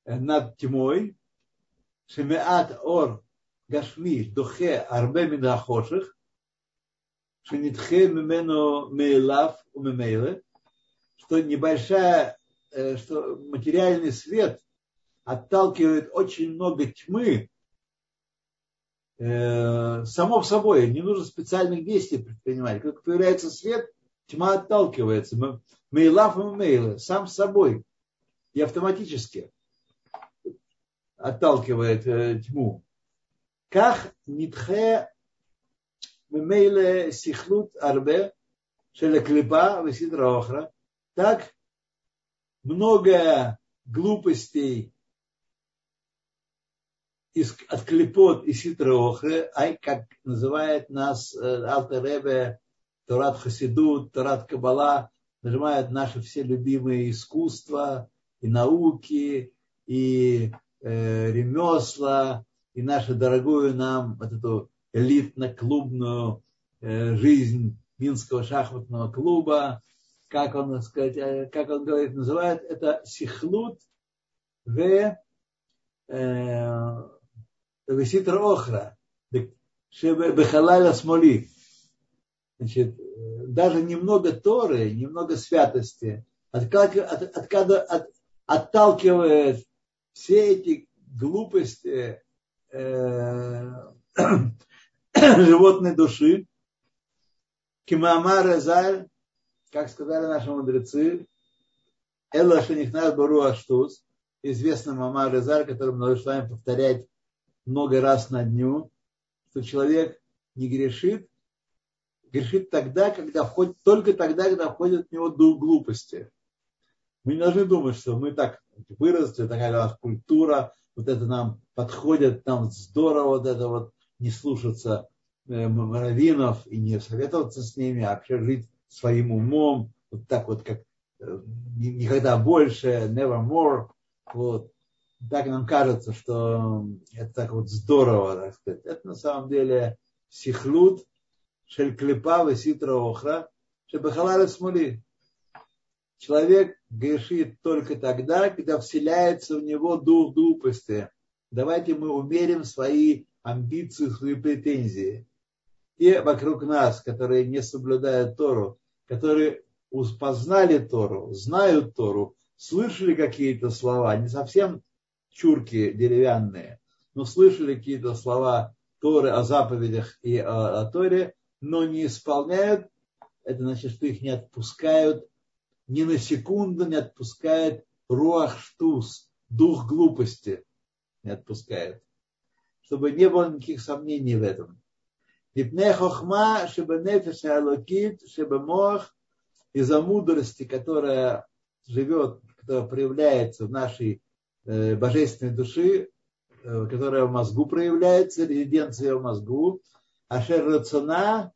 над тьмой, Шемеат Ор Гашми Духе Арбе Минахоших, Шенитхе Мимену Мейлав Умемейле, что небольшая, э, что материальный свет отталкивает очень много тьмы, э, само собой, не нужно специальных действий предпринимать. Как появляется свет, Тьма отталкивается. Мейлав и мейлы. Сам собой. И автоматически отталкивает э, тьму. Как нитхе мейле сихлут арбе шелеклипа весидра охра. Так много глупостей из, от клепот и ситроохры, ай, как называет нас э, Алтер Ребе Турат Хасидут, Турат Кабала, нажимают наши все любимые искусства и науки, и э, ремесла, и нашу дорогую нам вот эту элитно-клубную э, жизнь Минского шахматного клуба, как он, сказать, э, как он говорит, называет это сихлут в э, виситр охра, бехалаля смоли. Значит, даже немного Торы, немного святости от, от, от, от, отталкивает все эти глупости Э, животной души. Кимамар Резаль, как сказали наши мудрецы, Элла Шанихнар Бару Аштус, известный Мамар Резаль, который мы с вами повторять много раз на дню, что человек не грешит, грешит тогда, когда входит, только тогда, когда входит в него дух глупости. Мы не должны думать, что мы так выросли, такая у нас культура, вот это нам подходит, нам здорово вот это вот не слушаться э, раввинов и не советоваться с ними, а вообще жить своим умом, вот так вот, как э, никогда больше, never more. Вот. Так нам кажется, что это так вот здорово, так сказать. Это на самом деле сихлут, шельклепа, веситра охра, шебахалара смоли. Человек грешит только тогда, когда вселяется в него дух глупости. давайте мы умерим свои амбиции, свои претензии. Те вокруг нас, которые не соблюдают Тору, которые познали Тору, знают Тору, слышали какие-то слова, не совсем чурки деревянные, но слышали какие-то слова Торы о заповедях и о, о Торе, но не исполняют, это значит, что их не отпускают ни на секунду, не отпускает руах штус, дух глупости не отпускает. Чтобы не было никаких сомнений в этом. Мипне хохма, чтобы нефиш алокит, чтобы мох, из-за мудрости, которая живет, которая проявляется в нашей э, божественной души, э, которая в мозгу проявляется, резиденция в мозгу, ашер рацона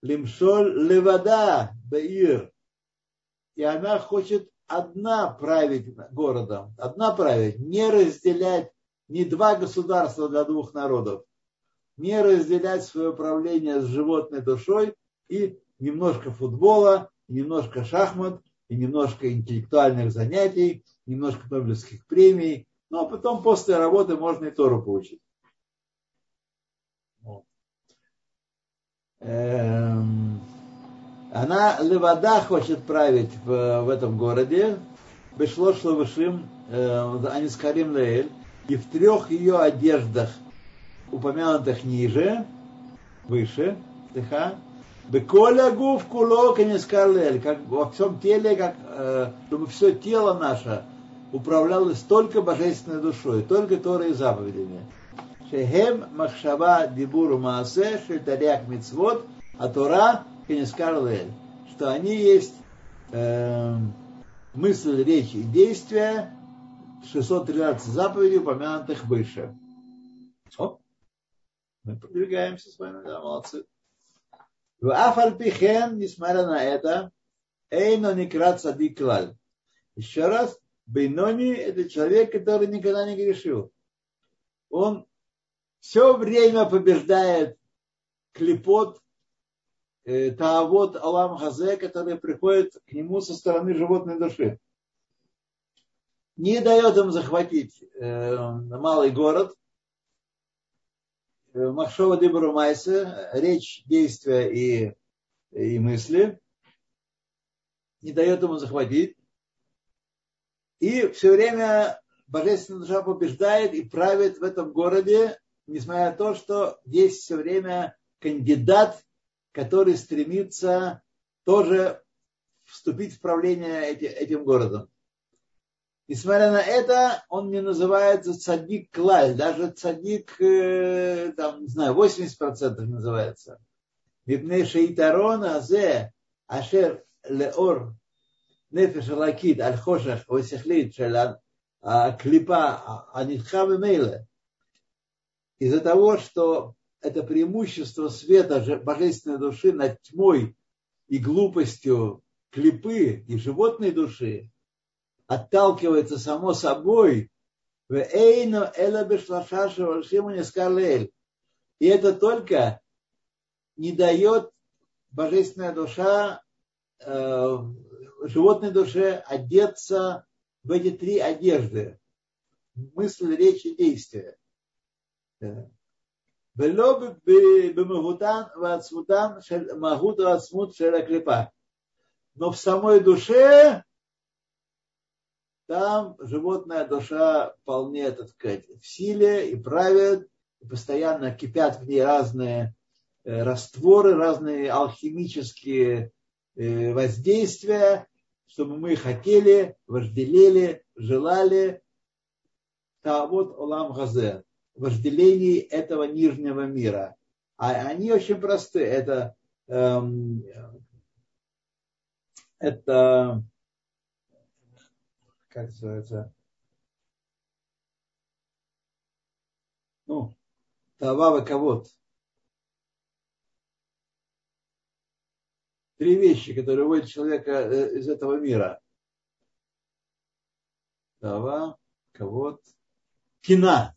лимшоль левада баир. И она хочет одна править городом, одна править, не разделять не два государства для двух народов, не разделять свое правление с животной душой и немножко футбола, немножко шахмат, и немножко интеллектуальных занятий, немножко Нобелевских премий, ну а потом после работы можно и Тору получить. Она Левада хочет править в, в этом городе, Бешло Шлавышим, э, Анискарим Леэль, и в трех ее одеждах, упомянутых ниже, выше, стиха, Беколя гуф куло канискарлель, как во всем теле, как, э, чтобы все тело наше управлялось только божественной душой, только Торой и заповедями. Шехем махшава дибуру маасе шельтаряк мицвод, а Тора канискарлель, что они есть э, мысль, речь и действия 613 заповедей, упомянутых выше. О, мы продвигаемся с вами, да, молодцы. В Афальпихен, несмотря на это, Эйно Никрат Садик Клаль. Еще раз, Бейнони – это человек, который никогда не грешил. Он все время побеждает клепот, э, Таавот Алам Хазе, который приходит к нему со стороны животной души не дает им захватить э, малый город. Э, Махшова Дибру Майса, речь, действия и, и мысли, не дает ему захватить. И все время Божественная душа побеждает и правит в этом городе, несмотря на то, что есть все время кандидат, который стремится тоже вступить в правление этим городом. Несмотря на это, он не называется цадик клаль, даже цадик, э, там, не знаю, 80% называется. Мипней шейтарона зе אשר לאור נפש האלקית על חושך וסכלות של קליפה הנדחית ממילא. Из-за того, что это преимущество света божественной души над тьмой и глупостью клипы и животной души, отталкивается само собой, и это только не дает божественная душа э, животной душе одеться в эти три одежды. Мысль, речь и действие. ולא במהותן ועצמותן של מהות ועצמות של הקליפה. Но в самой душе там животная душа вполне, так сказать, в силе и правит, и постоянно кипят в ней разные э, растворы, разные алхимические э, воздействия, чтобы мы хотели, вожделели, желали. А вот Олам Газе, вожделений этого нижнего мира. А они очень просты. Это, эм, это как называется, ну, Тавава Кавод. Три вещи, которые выводят человека э, из этого мира. Тава, Кавод, Кина.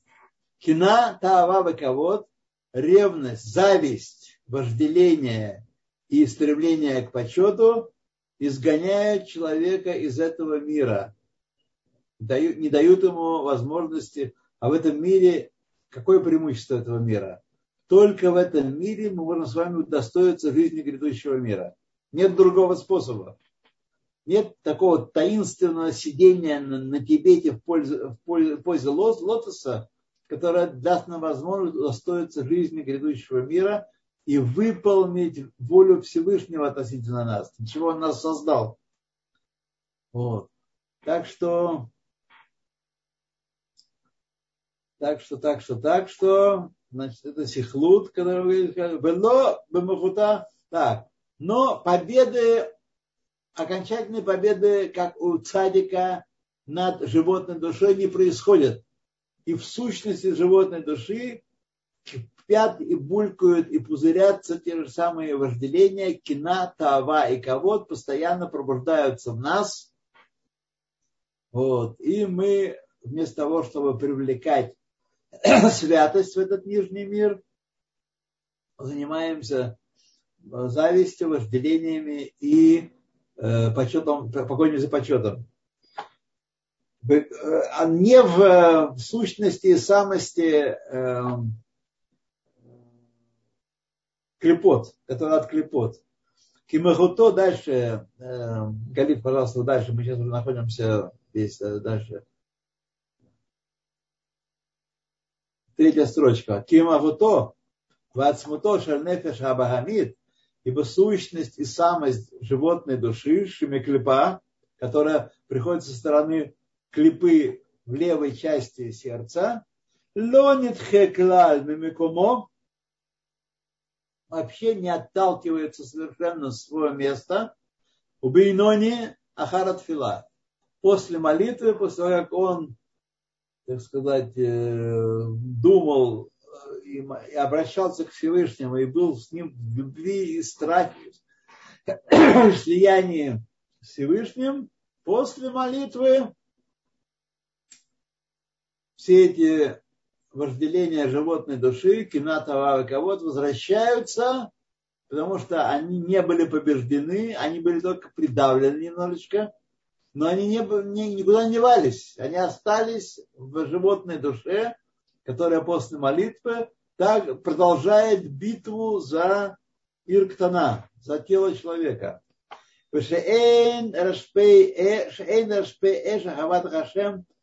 Кина, Тава, Кавод, ревность, зависть, вожделение и стремление к почету изгоняют человека из этого мира – не дают ему возможности А в этом мире, какое преимущество этого мира? Только в этом мире мы можем с вами удостоиться жизни грядущего мира. Нет другого способа. Нет такого таинственного сидения на, на Тибете в пользу, в пользу, в пользу лотоса, которое даст нам возможность удостоиться жизни грядущего мира и выполнить волю Всевышнего относительно нас, чего Он нас создал. Вот. Так что, так что, так что, так что, значит, это сихлут, который бемахута, так. Но победы, окончательной победы, как у цадика над животной душой не происходят. И в сущности животной души кипят и булькают и пузырятся те же самые вожделения, кина, тава и ковод постоянно пробуждаются в нас – вот. И мы вместо того, чтобы привлекать святость в этот нижний мир, занимаемся завистью, вожделениями и э, почетом, погоней за почетом. А не в, в сущности и самости э, клепот, который от клепот. Кимахуто дальше, э, Галит, пожалуйста, дальше, мы сейчас находимся здесь э, дальше. Третья строчка. Кимахуто, вацмуто шальнефеш абахамид, ибо сущность и самость животной души, шимеклипа, которая приходит со стороны клипы в левой части сердца, лонит хеклаль мимикумо, вообще не отталкивается совершенно с своего места. Убейнони ахарат фила. После молитвы, после того, как он, так сказать, э, думал э, и обращался к Всевышнему и был с ним в любви и страхе, слиянии с Всевышним, после молитвы все эти вожделения животной души, кинатова и кого-то возвращаются, потому что они не были побеждены, они были только придавлены немножечко, но они не, не, никуда не вались, они остались в животной душе, которая после молитвы так продолжает битву за Ирктана, за тело человека. Шеэйн Рашпей –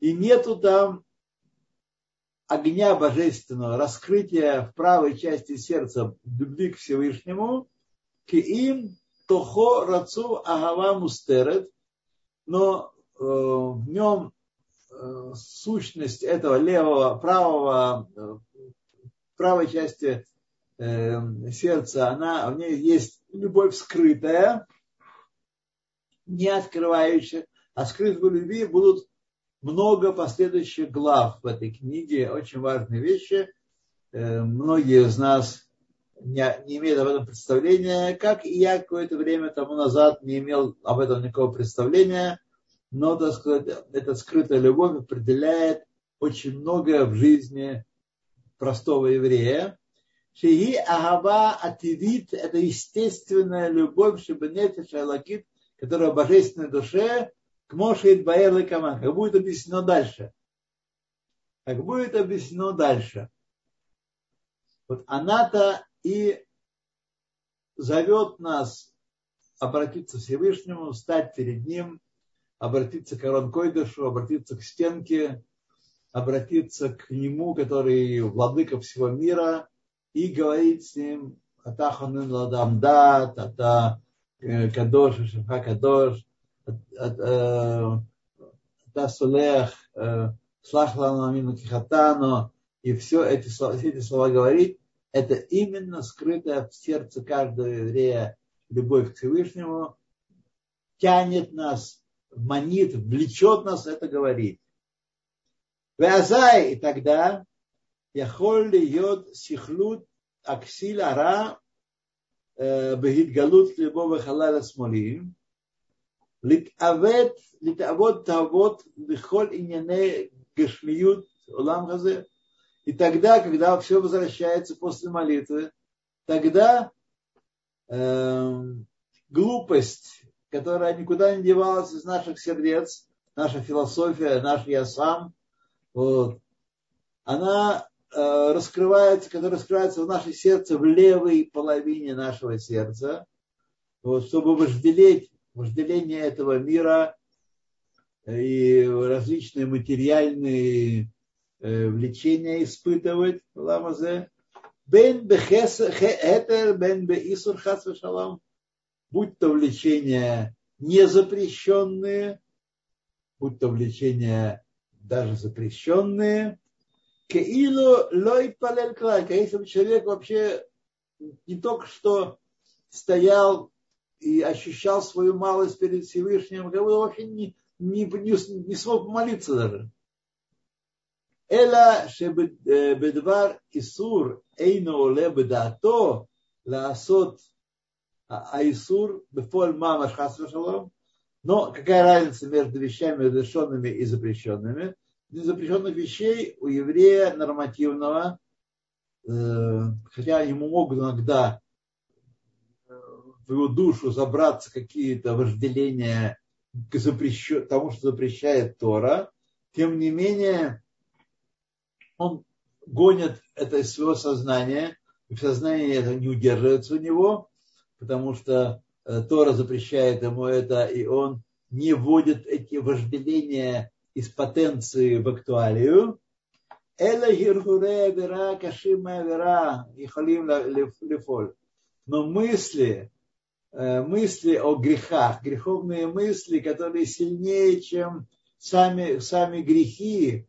и нету там огня божественного, раскрытия в правой части сердца любви к Всевышнему, к им тохо рацу агава мустерет, но э, в нем э, сущность этого левого, правого, э, правой части сердца, она, в ней есть любовь скрытая, не открывающих, а скрытой любви будут много последующих глав в этой книге, очень важные вещи. Э, многие из нас не, имеют об этом представления, как и я какое-то время тому назад не имел об этом никакого представления, но, так сказать, эта скрытая любовь определяет очень многое в жизни простого еврея. Шиги Агава Ативит – это естественная любовь, чтобы нефиш Алакит которая в божественной душе, к Мошит Баэр Лекаман, как будет объяснено дальше. Как будет объяснено дальше. Вот она-то и зовет нас обратиться к Всевышнему, стать перед Ним, обратиться к Арон Койдышу, обратиться к стенке, обратиться к Нему, который владыка всего мира, и говорить с Ним Атаханын Ладамдат, Ата קדוש ושמך קדוש, אתה סולח, слах ламину кихатану, и все эти, все эти слова говорить, это именно скрытая в сердце каждого еврея любовь к Всевышнему, тянет нас, манит, влечет нас это говорить. Вязай, и тогда яхоль йод сихлут аксиль ара בהתגלות ליבו בחלל השמאלי, להתעוות, להתעוות תאוות לכל ענייני гашмиют улам хазе. И тогда, когда все возвращается после молитвы, тогда э, глупость, которая никуда не девалась из наших сердец, наша философия, наш я сам, вот, она э, раскрывается, когда раскрывается в наше сердце, в левой половине нашего сердца, вот, чтобы вожделеть, вожделение этого мира и различные материальные э, влечения испытывать, ламазе, бен бехетер, бен беисур шалам, будь то влечения незапрещенные, будь то влечения даже запрещенные, Кеилу лой палель как если бы человек вообще не только что стоял и ощущал свою малость перед Всевышним, как вообще не, не, не, не смог молиться даже. Эла шебедвар исур эйно оле бедато лаасот аисур бефоль мамаш хас но какая разница между вещами разрешенными и запрещенными? Запрещенных вещей у еврея нормативного, э, хотя ему могут иногда э, в его душу забраться какие-то вожделения к запрещен, тому, что запрещает Тора, тем не менее он гонит это из своего сознания, и в сознании это не удерживается у него, потому что Э, Тора запрещает ему это, и он не вводит эти вожделения из потенции в актуалию. Эла гиргуре вера кашима вера и халим лефоль. Но мысли, э, мысли о грехах, греховные мысли, которые сильнее, чем сами, сами грехи,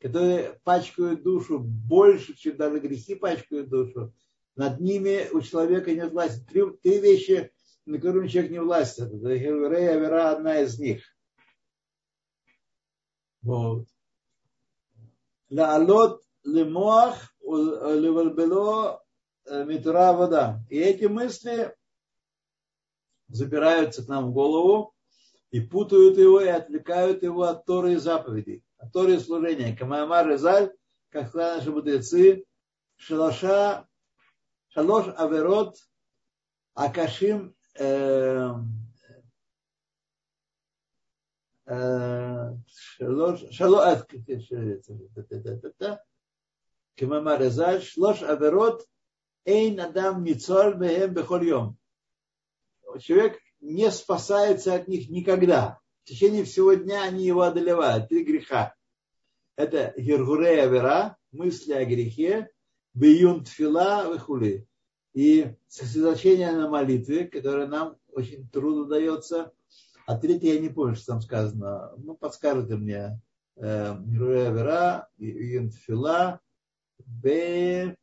которые пачкают душу больше, чем даже грехи пачкают душу, над ними у человека нет власти. Три, три вещи на котором человек не властен. Вера одна из них. Вот. Лаалот лимоах левальбело митра вода. И эти мысли забираются к нам в голову и путают его, и отвлекают его от Торы и заповедей, от Торы и служения. Камаймар Резаль, как сказали наши мудрецы, Шалаша, Шалош Аверот, Акашим, э, э, Шалоат, Кимама Резаль, Шлош Аверот, Эйн Адам Ницоль Бехем Бехольем. Человек не спасается от них никогда. В течение всего дня они его одолевают. Три греха. Это Гергурея Вера, мысли о грехе, Биюн Тфила, вехули. И сосредоточение на молитве, которое нам очень трудно дается – а третье я не помню, что там сказано. Ну, подскажете мне. Мируя Вера, Инфила, Б.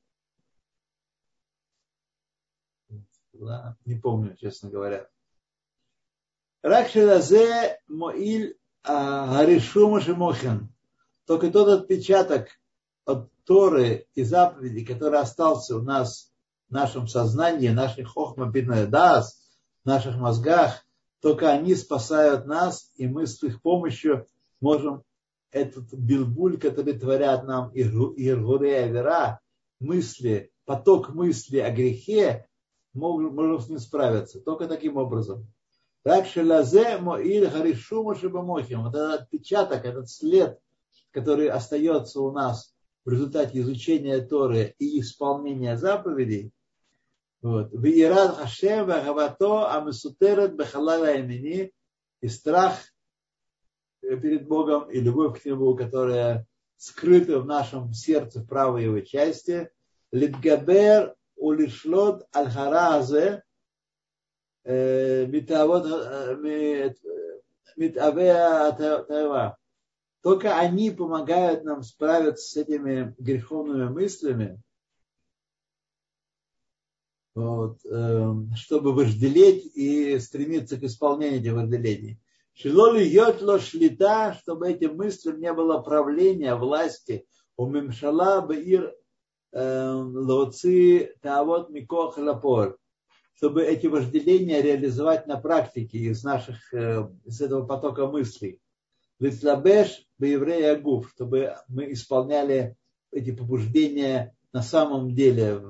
Не помню, честно говоря. Ракшелазе Моиль Гаришума Шимохин. Только тот отпечаток от Торы и заповедей, который остался у нас в нашем сознании, наших хохма дас, в наших мозгах, только они спасают нас, и мы с их помощью можем этот билбуль, который творят нам Иргуре Авера, мысли, поток мысли о грехе, можем, можем с ним справиться. Только таким образом. Так шелазе моиль харишума шибамохим. Вот этот отпечаток, этот след, который остается у нас в результате изучения Торы и исполнения заповедей, вот. Виират Хашем Вагавато Амисутерет Бехалала Имени и страх перед Богом и любовь к Нему, которая скрыта в нашем сердце в правой его части. Литгабер улишлот аль-харазе митавеа таева. Только они помогают нам справиться с этими греховными мыслями, вот, эм, чтобы вожделеть и стремиться к исполнению этих вожделений. Шилоли йотло шлита, чтобы этим мыслям не было правления, власти. У мемшала баир эм, лоци таавот микох лапор. Чтобы эти вожделения реализовать на практике из наших, э, из этого потока мыслей. Литлабеш еврея гуф, чтобы мы исполняли эти побуждения на самом деле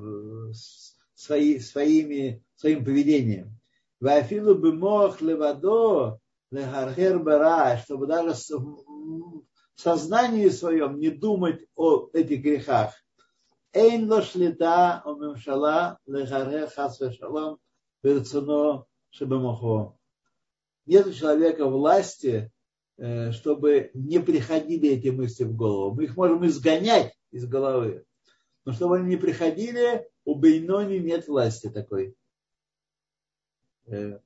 свои, своими, своим поведением. Вафилу бы мох левадо легаргер бара, чтобы даже в сознании своем не думать о этих грехах. Эйн ло шлита о мемшала легаргер хас вешалом берцуно шебемохо. Нет у человека власти, э, чтобы не приходили эти мысли в голову. Мы их можем изгонять из головы. Но чтобы они не приходили, у Бейнони нет власти такой. Э,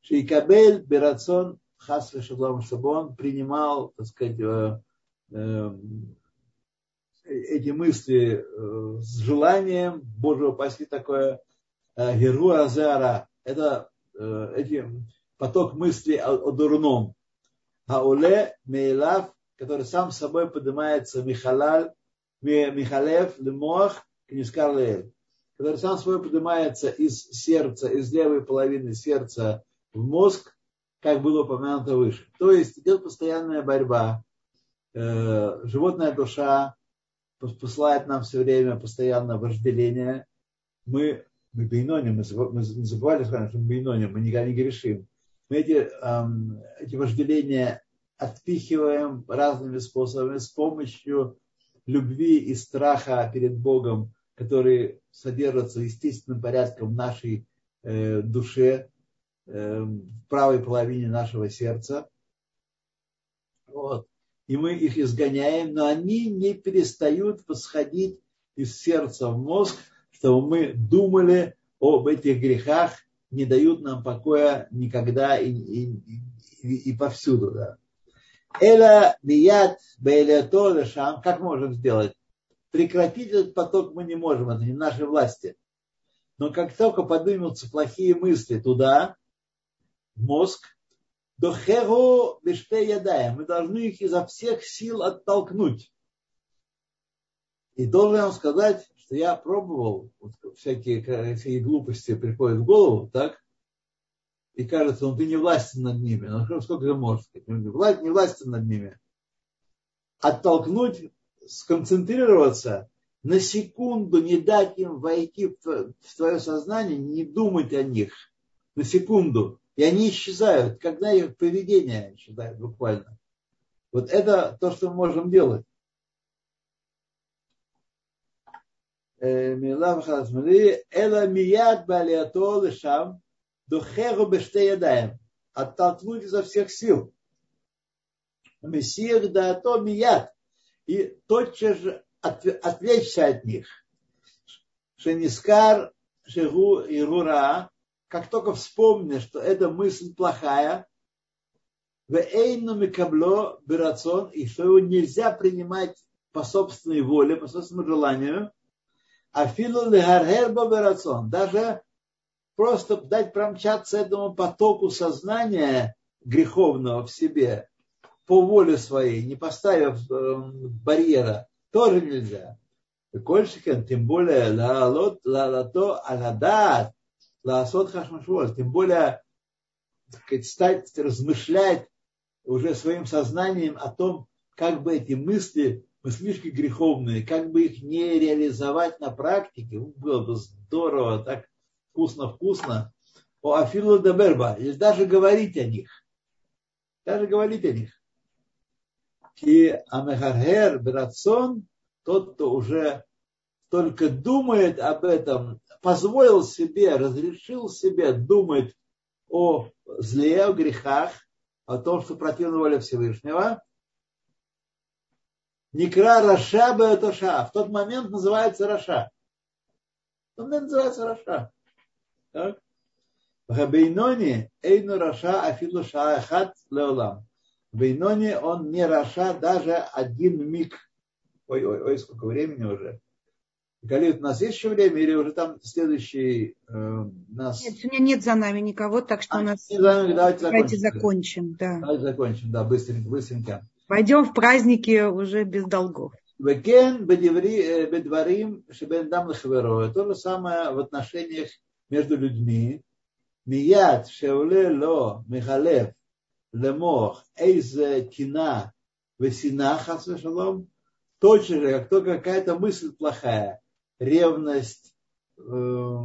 Шейкабель Берацон Хас Шаблам, чтобы он принимал, так сказать, э, э, эти мысли с желанием, Боже упаси, такое Геру Азара. Это эти, поток мыслей о, о дурном. Ауле Мейлав, который сам собой поднимается Михалаль, Михалев, Лемох, Книскар Леэль который сам свой поднимается из сердца, из левой половины сердца в мозг, как было упомянуто выше. То есть идет постоянная борьба. Э, животная душа посылает нам все время постоянно вожделение. Мы, мы бейноним, мы, мы забывали с что мы бейноним, мы никогда не грешим. Мы эти, эм, эти вожделения отпихиваем разными способами с помощью любви и страха перед Богом, которые содержатся естественным порядком в нашей э, душе, э, в правой половине нашего сердца. Вот. И мы их изгоняем, но они не перестают восходить из сердца в мозг, чтобы мы думали об этих грехах, не дают нам покоя никогда и, и, и, и повсюду. Да. Эла мият бейлето шам. Как можем сделать? Прекратить этот поток мы не можем, это не нашей власти. Но как только поднимутся плохие мысли туда, в мозг, до херу ядая, мы должны их изо всех сил оттолкнуть. И должен вам сказать, что я пробовал, вот всякие, всякие глупости приходят в голову, так? И кажется, ну ты не властен над ними. Ну сколько ты можешь сказать? Власть, не властен над ними. Оттолкнуть сконцентрироваться, на секунду не дать им войти в твое сознание, не думать о них на секунду. И они исчезают, когда их поведение исчезает буквально. Вот это то, что мы можем делать. Ядаем. Оттолкнуть изо всех сил. Мессия да то мияд и тотчас же отвлечься от них. Шенискар, Шегу и Рура, как только вспомнишь, что эта мысль плохая, Микабло Берацон, и что его нельзя принимать по собственной воле, по собственному желанию, а филу легархербо Берацон, даже просто дать промчаться этому потоку сознания греховного в себе, по воле своей, не поставив э, барьера, тоже нельзя. Кольшикен, тем более, лаалот, лаалато, аладат, лаасот хашмашволь, тем более, стать, размышлять уже своим сознанием о том, как бы эти мысли, мыслишки греховные, как бы их не реализовать на практике, было бы здорово, так вкусно-вкусно, או אפילו לדבר בה, или даже говорить о них, даже говорить о них. И המהרהר ברצון, тот, кто уже только думает об этом, позволил себе, разрешил себе думать о зле, о грехах, о том, что противно воле Всевышнего. נקרא רשע באותה שעה. В тот момент называется רשע. В тот момент называется רשע. Так? והבינוני אינו רשע אפילו שעה אחת לעולם. בינוני он не רשע даже один миг. Ой, ой, ой, сколько времени уже. Галит, у нас есть еще время или уже там следующий э, нас... Нет, сегодня нет за нами никого, так что а, у нас... Не за нами, давайте, давайте закончим. Да. Давайте закончим, да, быстренько, быстренько. Пойдем в праздники уже без долгов. Векен бедварим шебен дам То же самое в отношениях между людьми. Мият шеуле ло михалев лемох эйзе кина весина шалом, точно же, как только какая-то мысль плохая, ревность, э,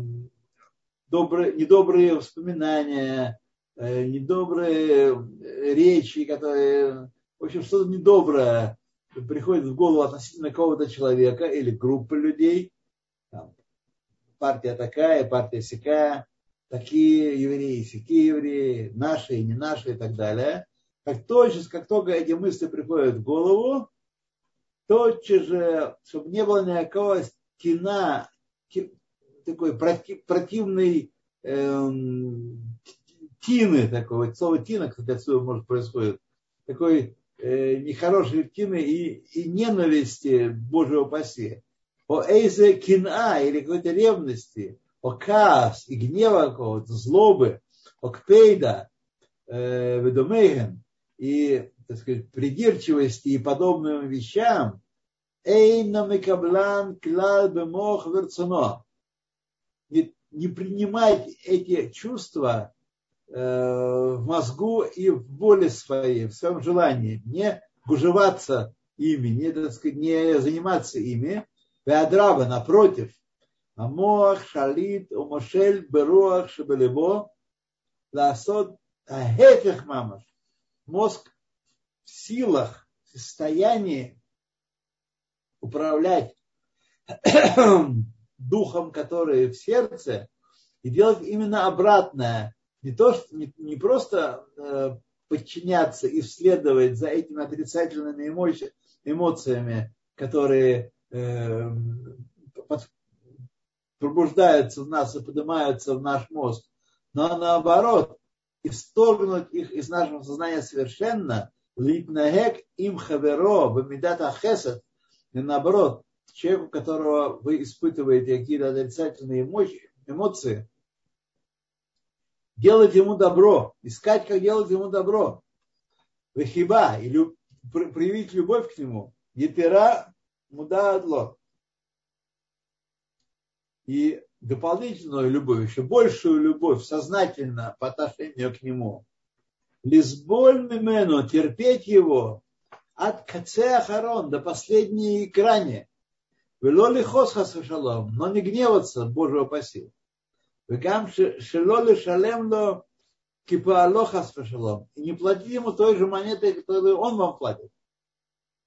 добрые, недобрые воспоминания, э, недобрые речи, которые, в общем, что-то недоброе приходит в голову относительно какого-то человека или группы людей, там, партия такая, партия сякая, такие евреи, сякие евреи, наши и не наши и так далее. Как, тотчас, как только эти мысли приходят в голову, тотчас же, чтобы не было никакого кина, такой противной эм, тины такого, слово тина, кстати, отсюда может происходит, такой э, нехорошей тины и, и ненависти Божьего паси. О эйзе кина или какой-то ревности, о каас и гнева какого-то, злобы, о кпейда, э, и, так сказать, придирчивости и подобным вещам, эйна мекаблан клал бемох верцуно. Не принимать эти чувства э, в мозгу и в воле своей, в своем желании, не гужеваться ими, не, так сказать, не заниматься ими, Веадраба, напротив, Амоах, Шалит, Умошель, Беруах, Шебелебо, Ласот, Ахефех Мамаш. Мозг в силах, в состоянии управлять духом, который в сердце, и делать именно обратное. Не, то, что, не, не просто э, подчиняться и следовать за этими отрицательными эмоци, эмоциями, которые э, под, пробуждаются в нас и поднимаются в наш мозг, но наоборот, исторгнуть их из нашего сознания совершенно, литнагек им хаверо, бамидата хесед, и наоборот, человеку, которого вы испытываете какие-то отрицательные эмоции, делать ему добро, искать, как делать ему добро. Вехиба, или проявить любовь к нему. Етера муда адло. И дополнительную любовь, еще большую любовь сознательно по отношению к нему. Лизболь мимену, терпеть его, от каце ахарон до последней экране. Вело лихос шалом, но не гневаться, Божьего паси. Вегам шело лишалем ло кипаало хас шалом. И не платить ему той же монетой, которую он вам платит.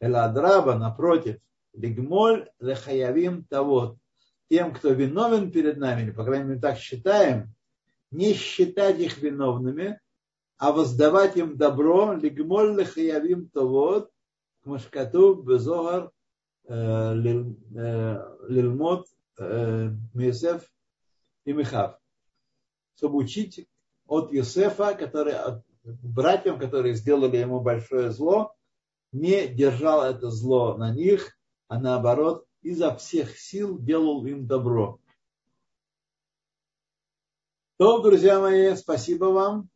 Эладраба, напротив, лигмоль лехаявим тавод тем, кто виновен перед нами, или, по крайней мере, так считаем, не считать их виновными, а воздавать им добро, лигмоль лихаявим товод, к машкату безогар э, э, лилмот э, мисеф и михав. Чтобы учить от Юсефа, который, от братьям, которые сделали ему большое зло, не держал это зло на них, а наоборот изо всех сил делал им добро. То, друзья мои, спасибо вам.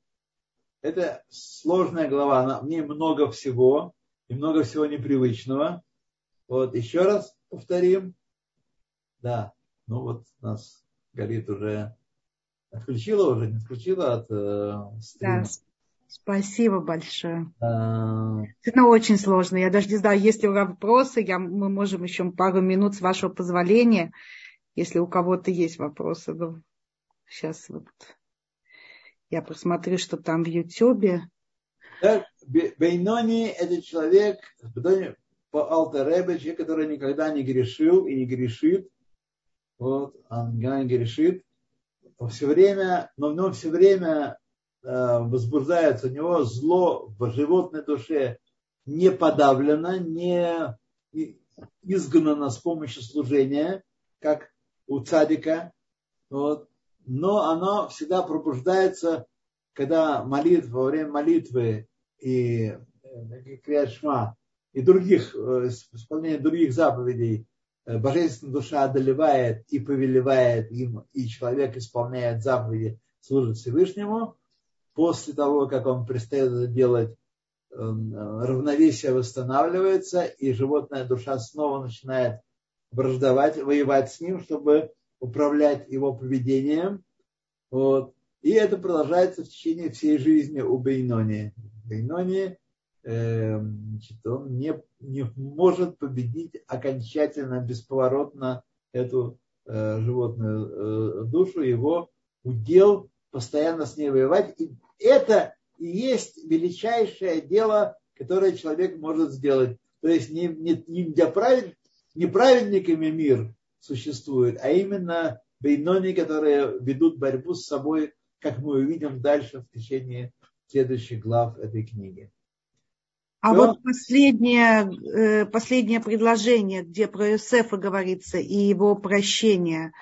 Это сложная глава, в ней много всего и много всего непривычного. Вот, еще раз повторим. Да, ну вот нас горит уже. Отключила уже, не отключила от э, стрима. Да, спасибо большое. А... Это очень сложно. Я даже не знаю, есть ли вопросы. Я, мы можем еще пару минут с вашего позволения, если у кого-то есть вопросы. Ну, сейчас вот я посмотрю, что там в Ютьюбе. Бейнони – это человек, по Алтаребе, человек, который никогда не грешил и не грешит. Вот, он никогда не грешит. Все время, но в нем все время возбуждается у него зло в животной душе не подавлено, не изгнано с помощью служения, как у цадика. Вот. Но оно всегда пробуждается, когда молитва, во время молитвы и э, Криашма, и других, э, исполнение других заповедей, э, божественная душа одолевает и повелевает им, и человек исполняет заповеди, служит Всевышнему, после того, как он это делать, равновесие восстанавливается, и животная душа снова начинает враждовать, воевать с ним, чтобы управлять его поведением. Вот. И это продолжается в течение всей жизни у Бейнони. Бейнони, э, значит, он не, не может победить окончательно, бесповоротно эту э, животную э, душу, его удел постоянно с ней воевать и, это и есть величайшее дело, которое человек может сделать. То есть не, не, не для правед, не праведниками мир существует, а именно бейнони, которые ведут борьбу с собой, как мы увидим дальше в течение следующих глав этой книги. А Все? вот последнее, э, последнее предложение, где про Иосифа говорится и его прощение,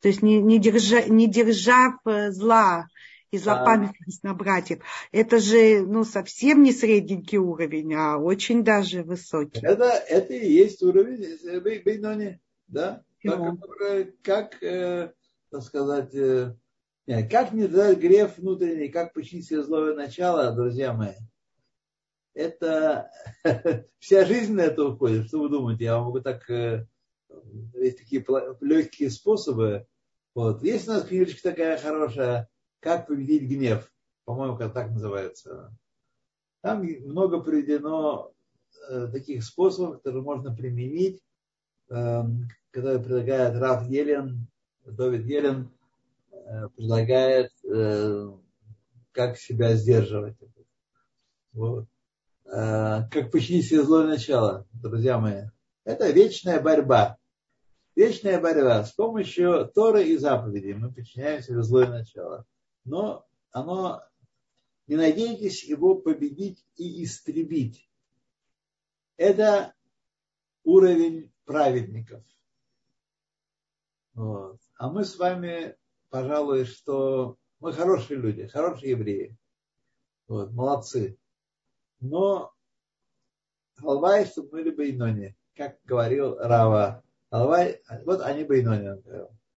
то есть не, не, держа, не держав э, зла и злопамятность на братьев, это же ну, совсем не средненький уровень, а очень даже высокий. Это, это и есть уровень Бейнони, да? Ну. Как, э, так сказать, э, как не дать грех внутренний, как починить себе злое начало, друзья мои – это вся жизнь на это уходит. Что вы думаете? Я могу так, э, есть такие легкие способы. Вот. Есть у нас книжечка такая хорошая, как победить гнев. По-моему, как так называется. Там много приведено э, таких способов, которые можно применить, э, которые предлагает Раф Елен, Довид Елен, э, предлагает, э, как себя сдерживать. Вот. Как починить себе злое начало, друзья мои. Это вечная борьба. Вечная борьба. С помощью Торы и заповедей мы подчиняем себе злое начало. Но оно, не надейтесь его победить и истребить. Это уровень праведников. Вот. А мы с вами, пожалуй, что мы хорошие люди, хорошие евреи. Вот, молодцы но Халвай, чтобы были Бейнони, как говорил Рава. Халвай, вот они Бейнони, он говорил.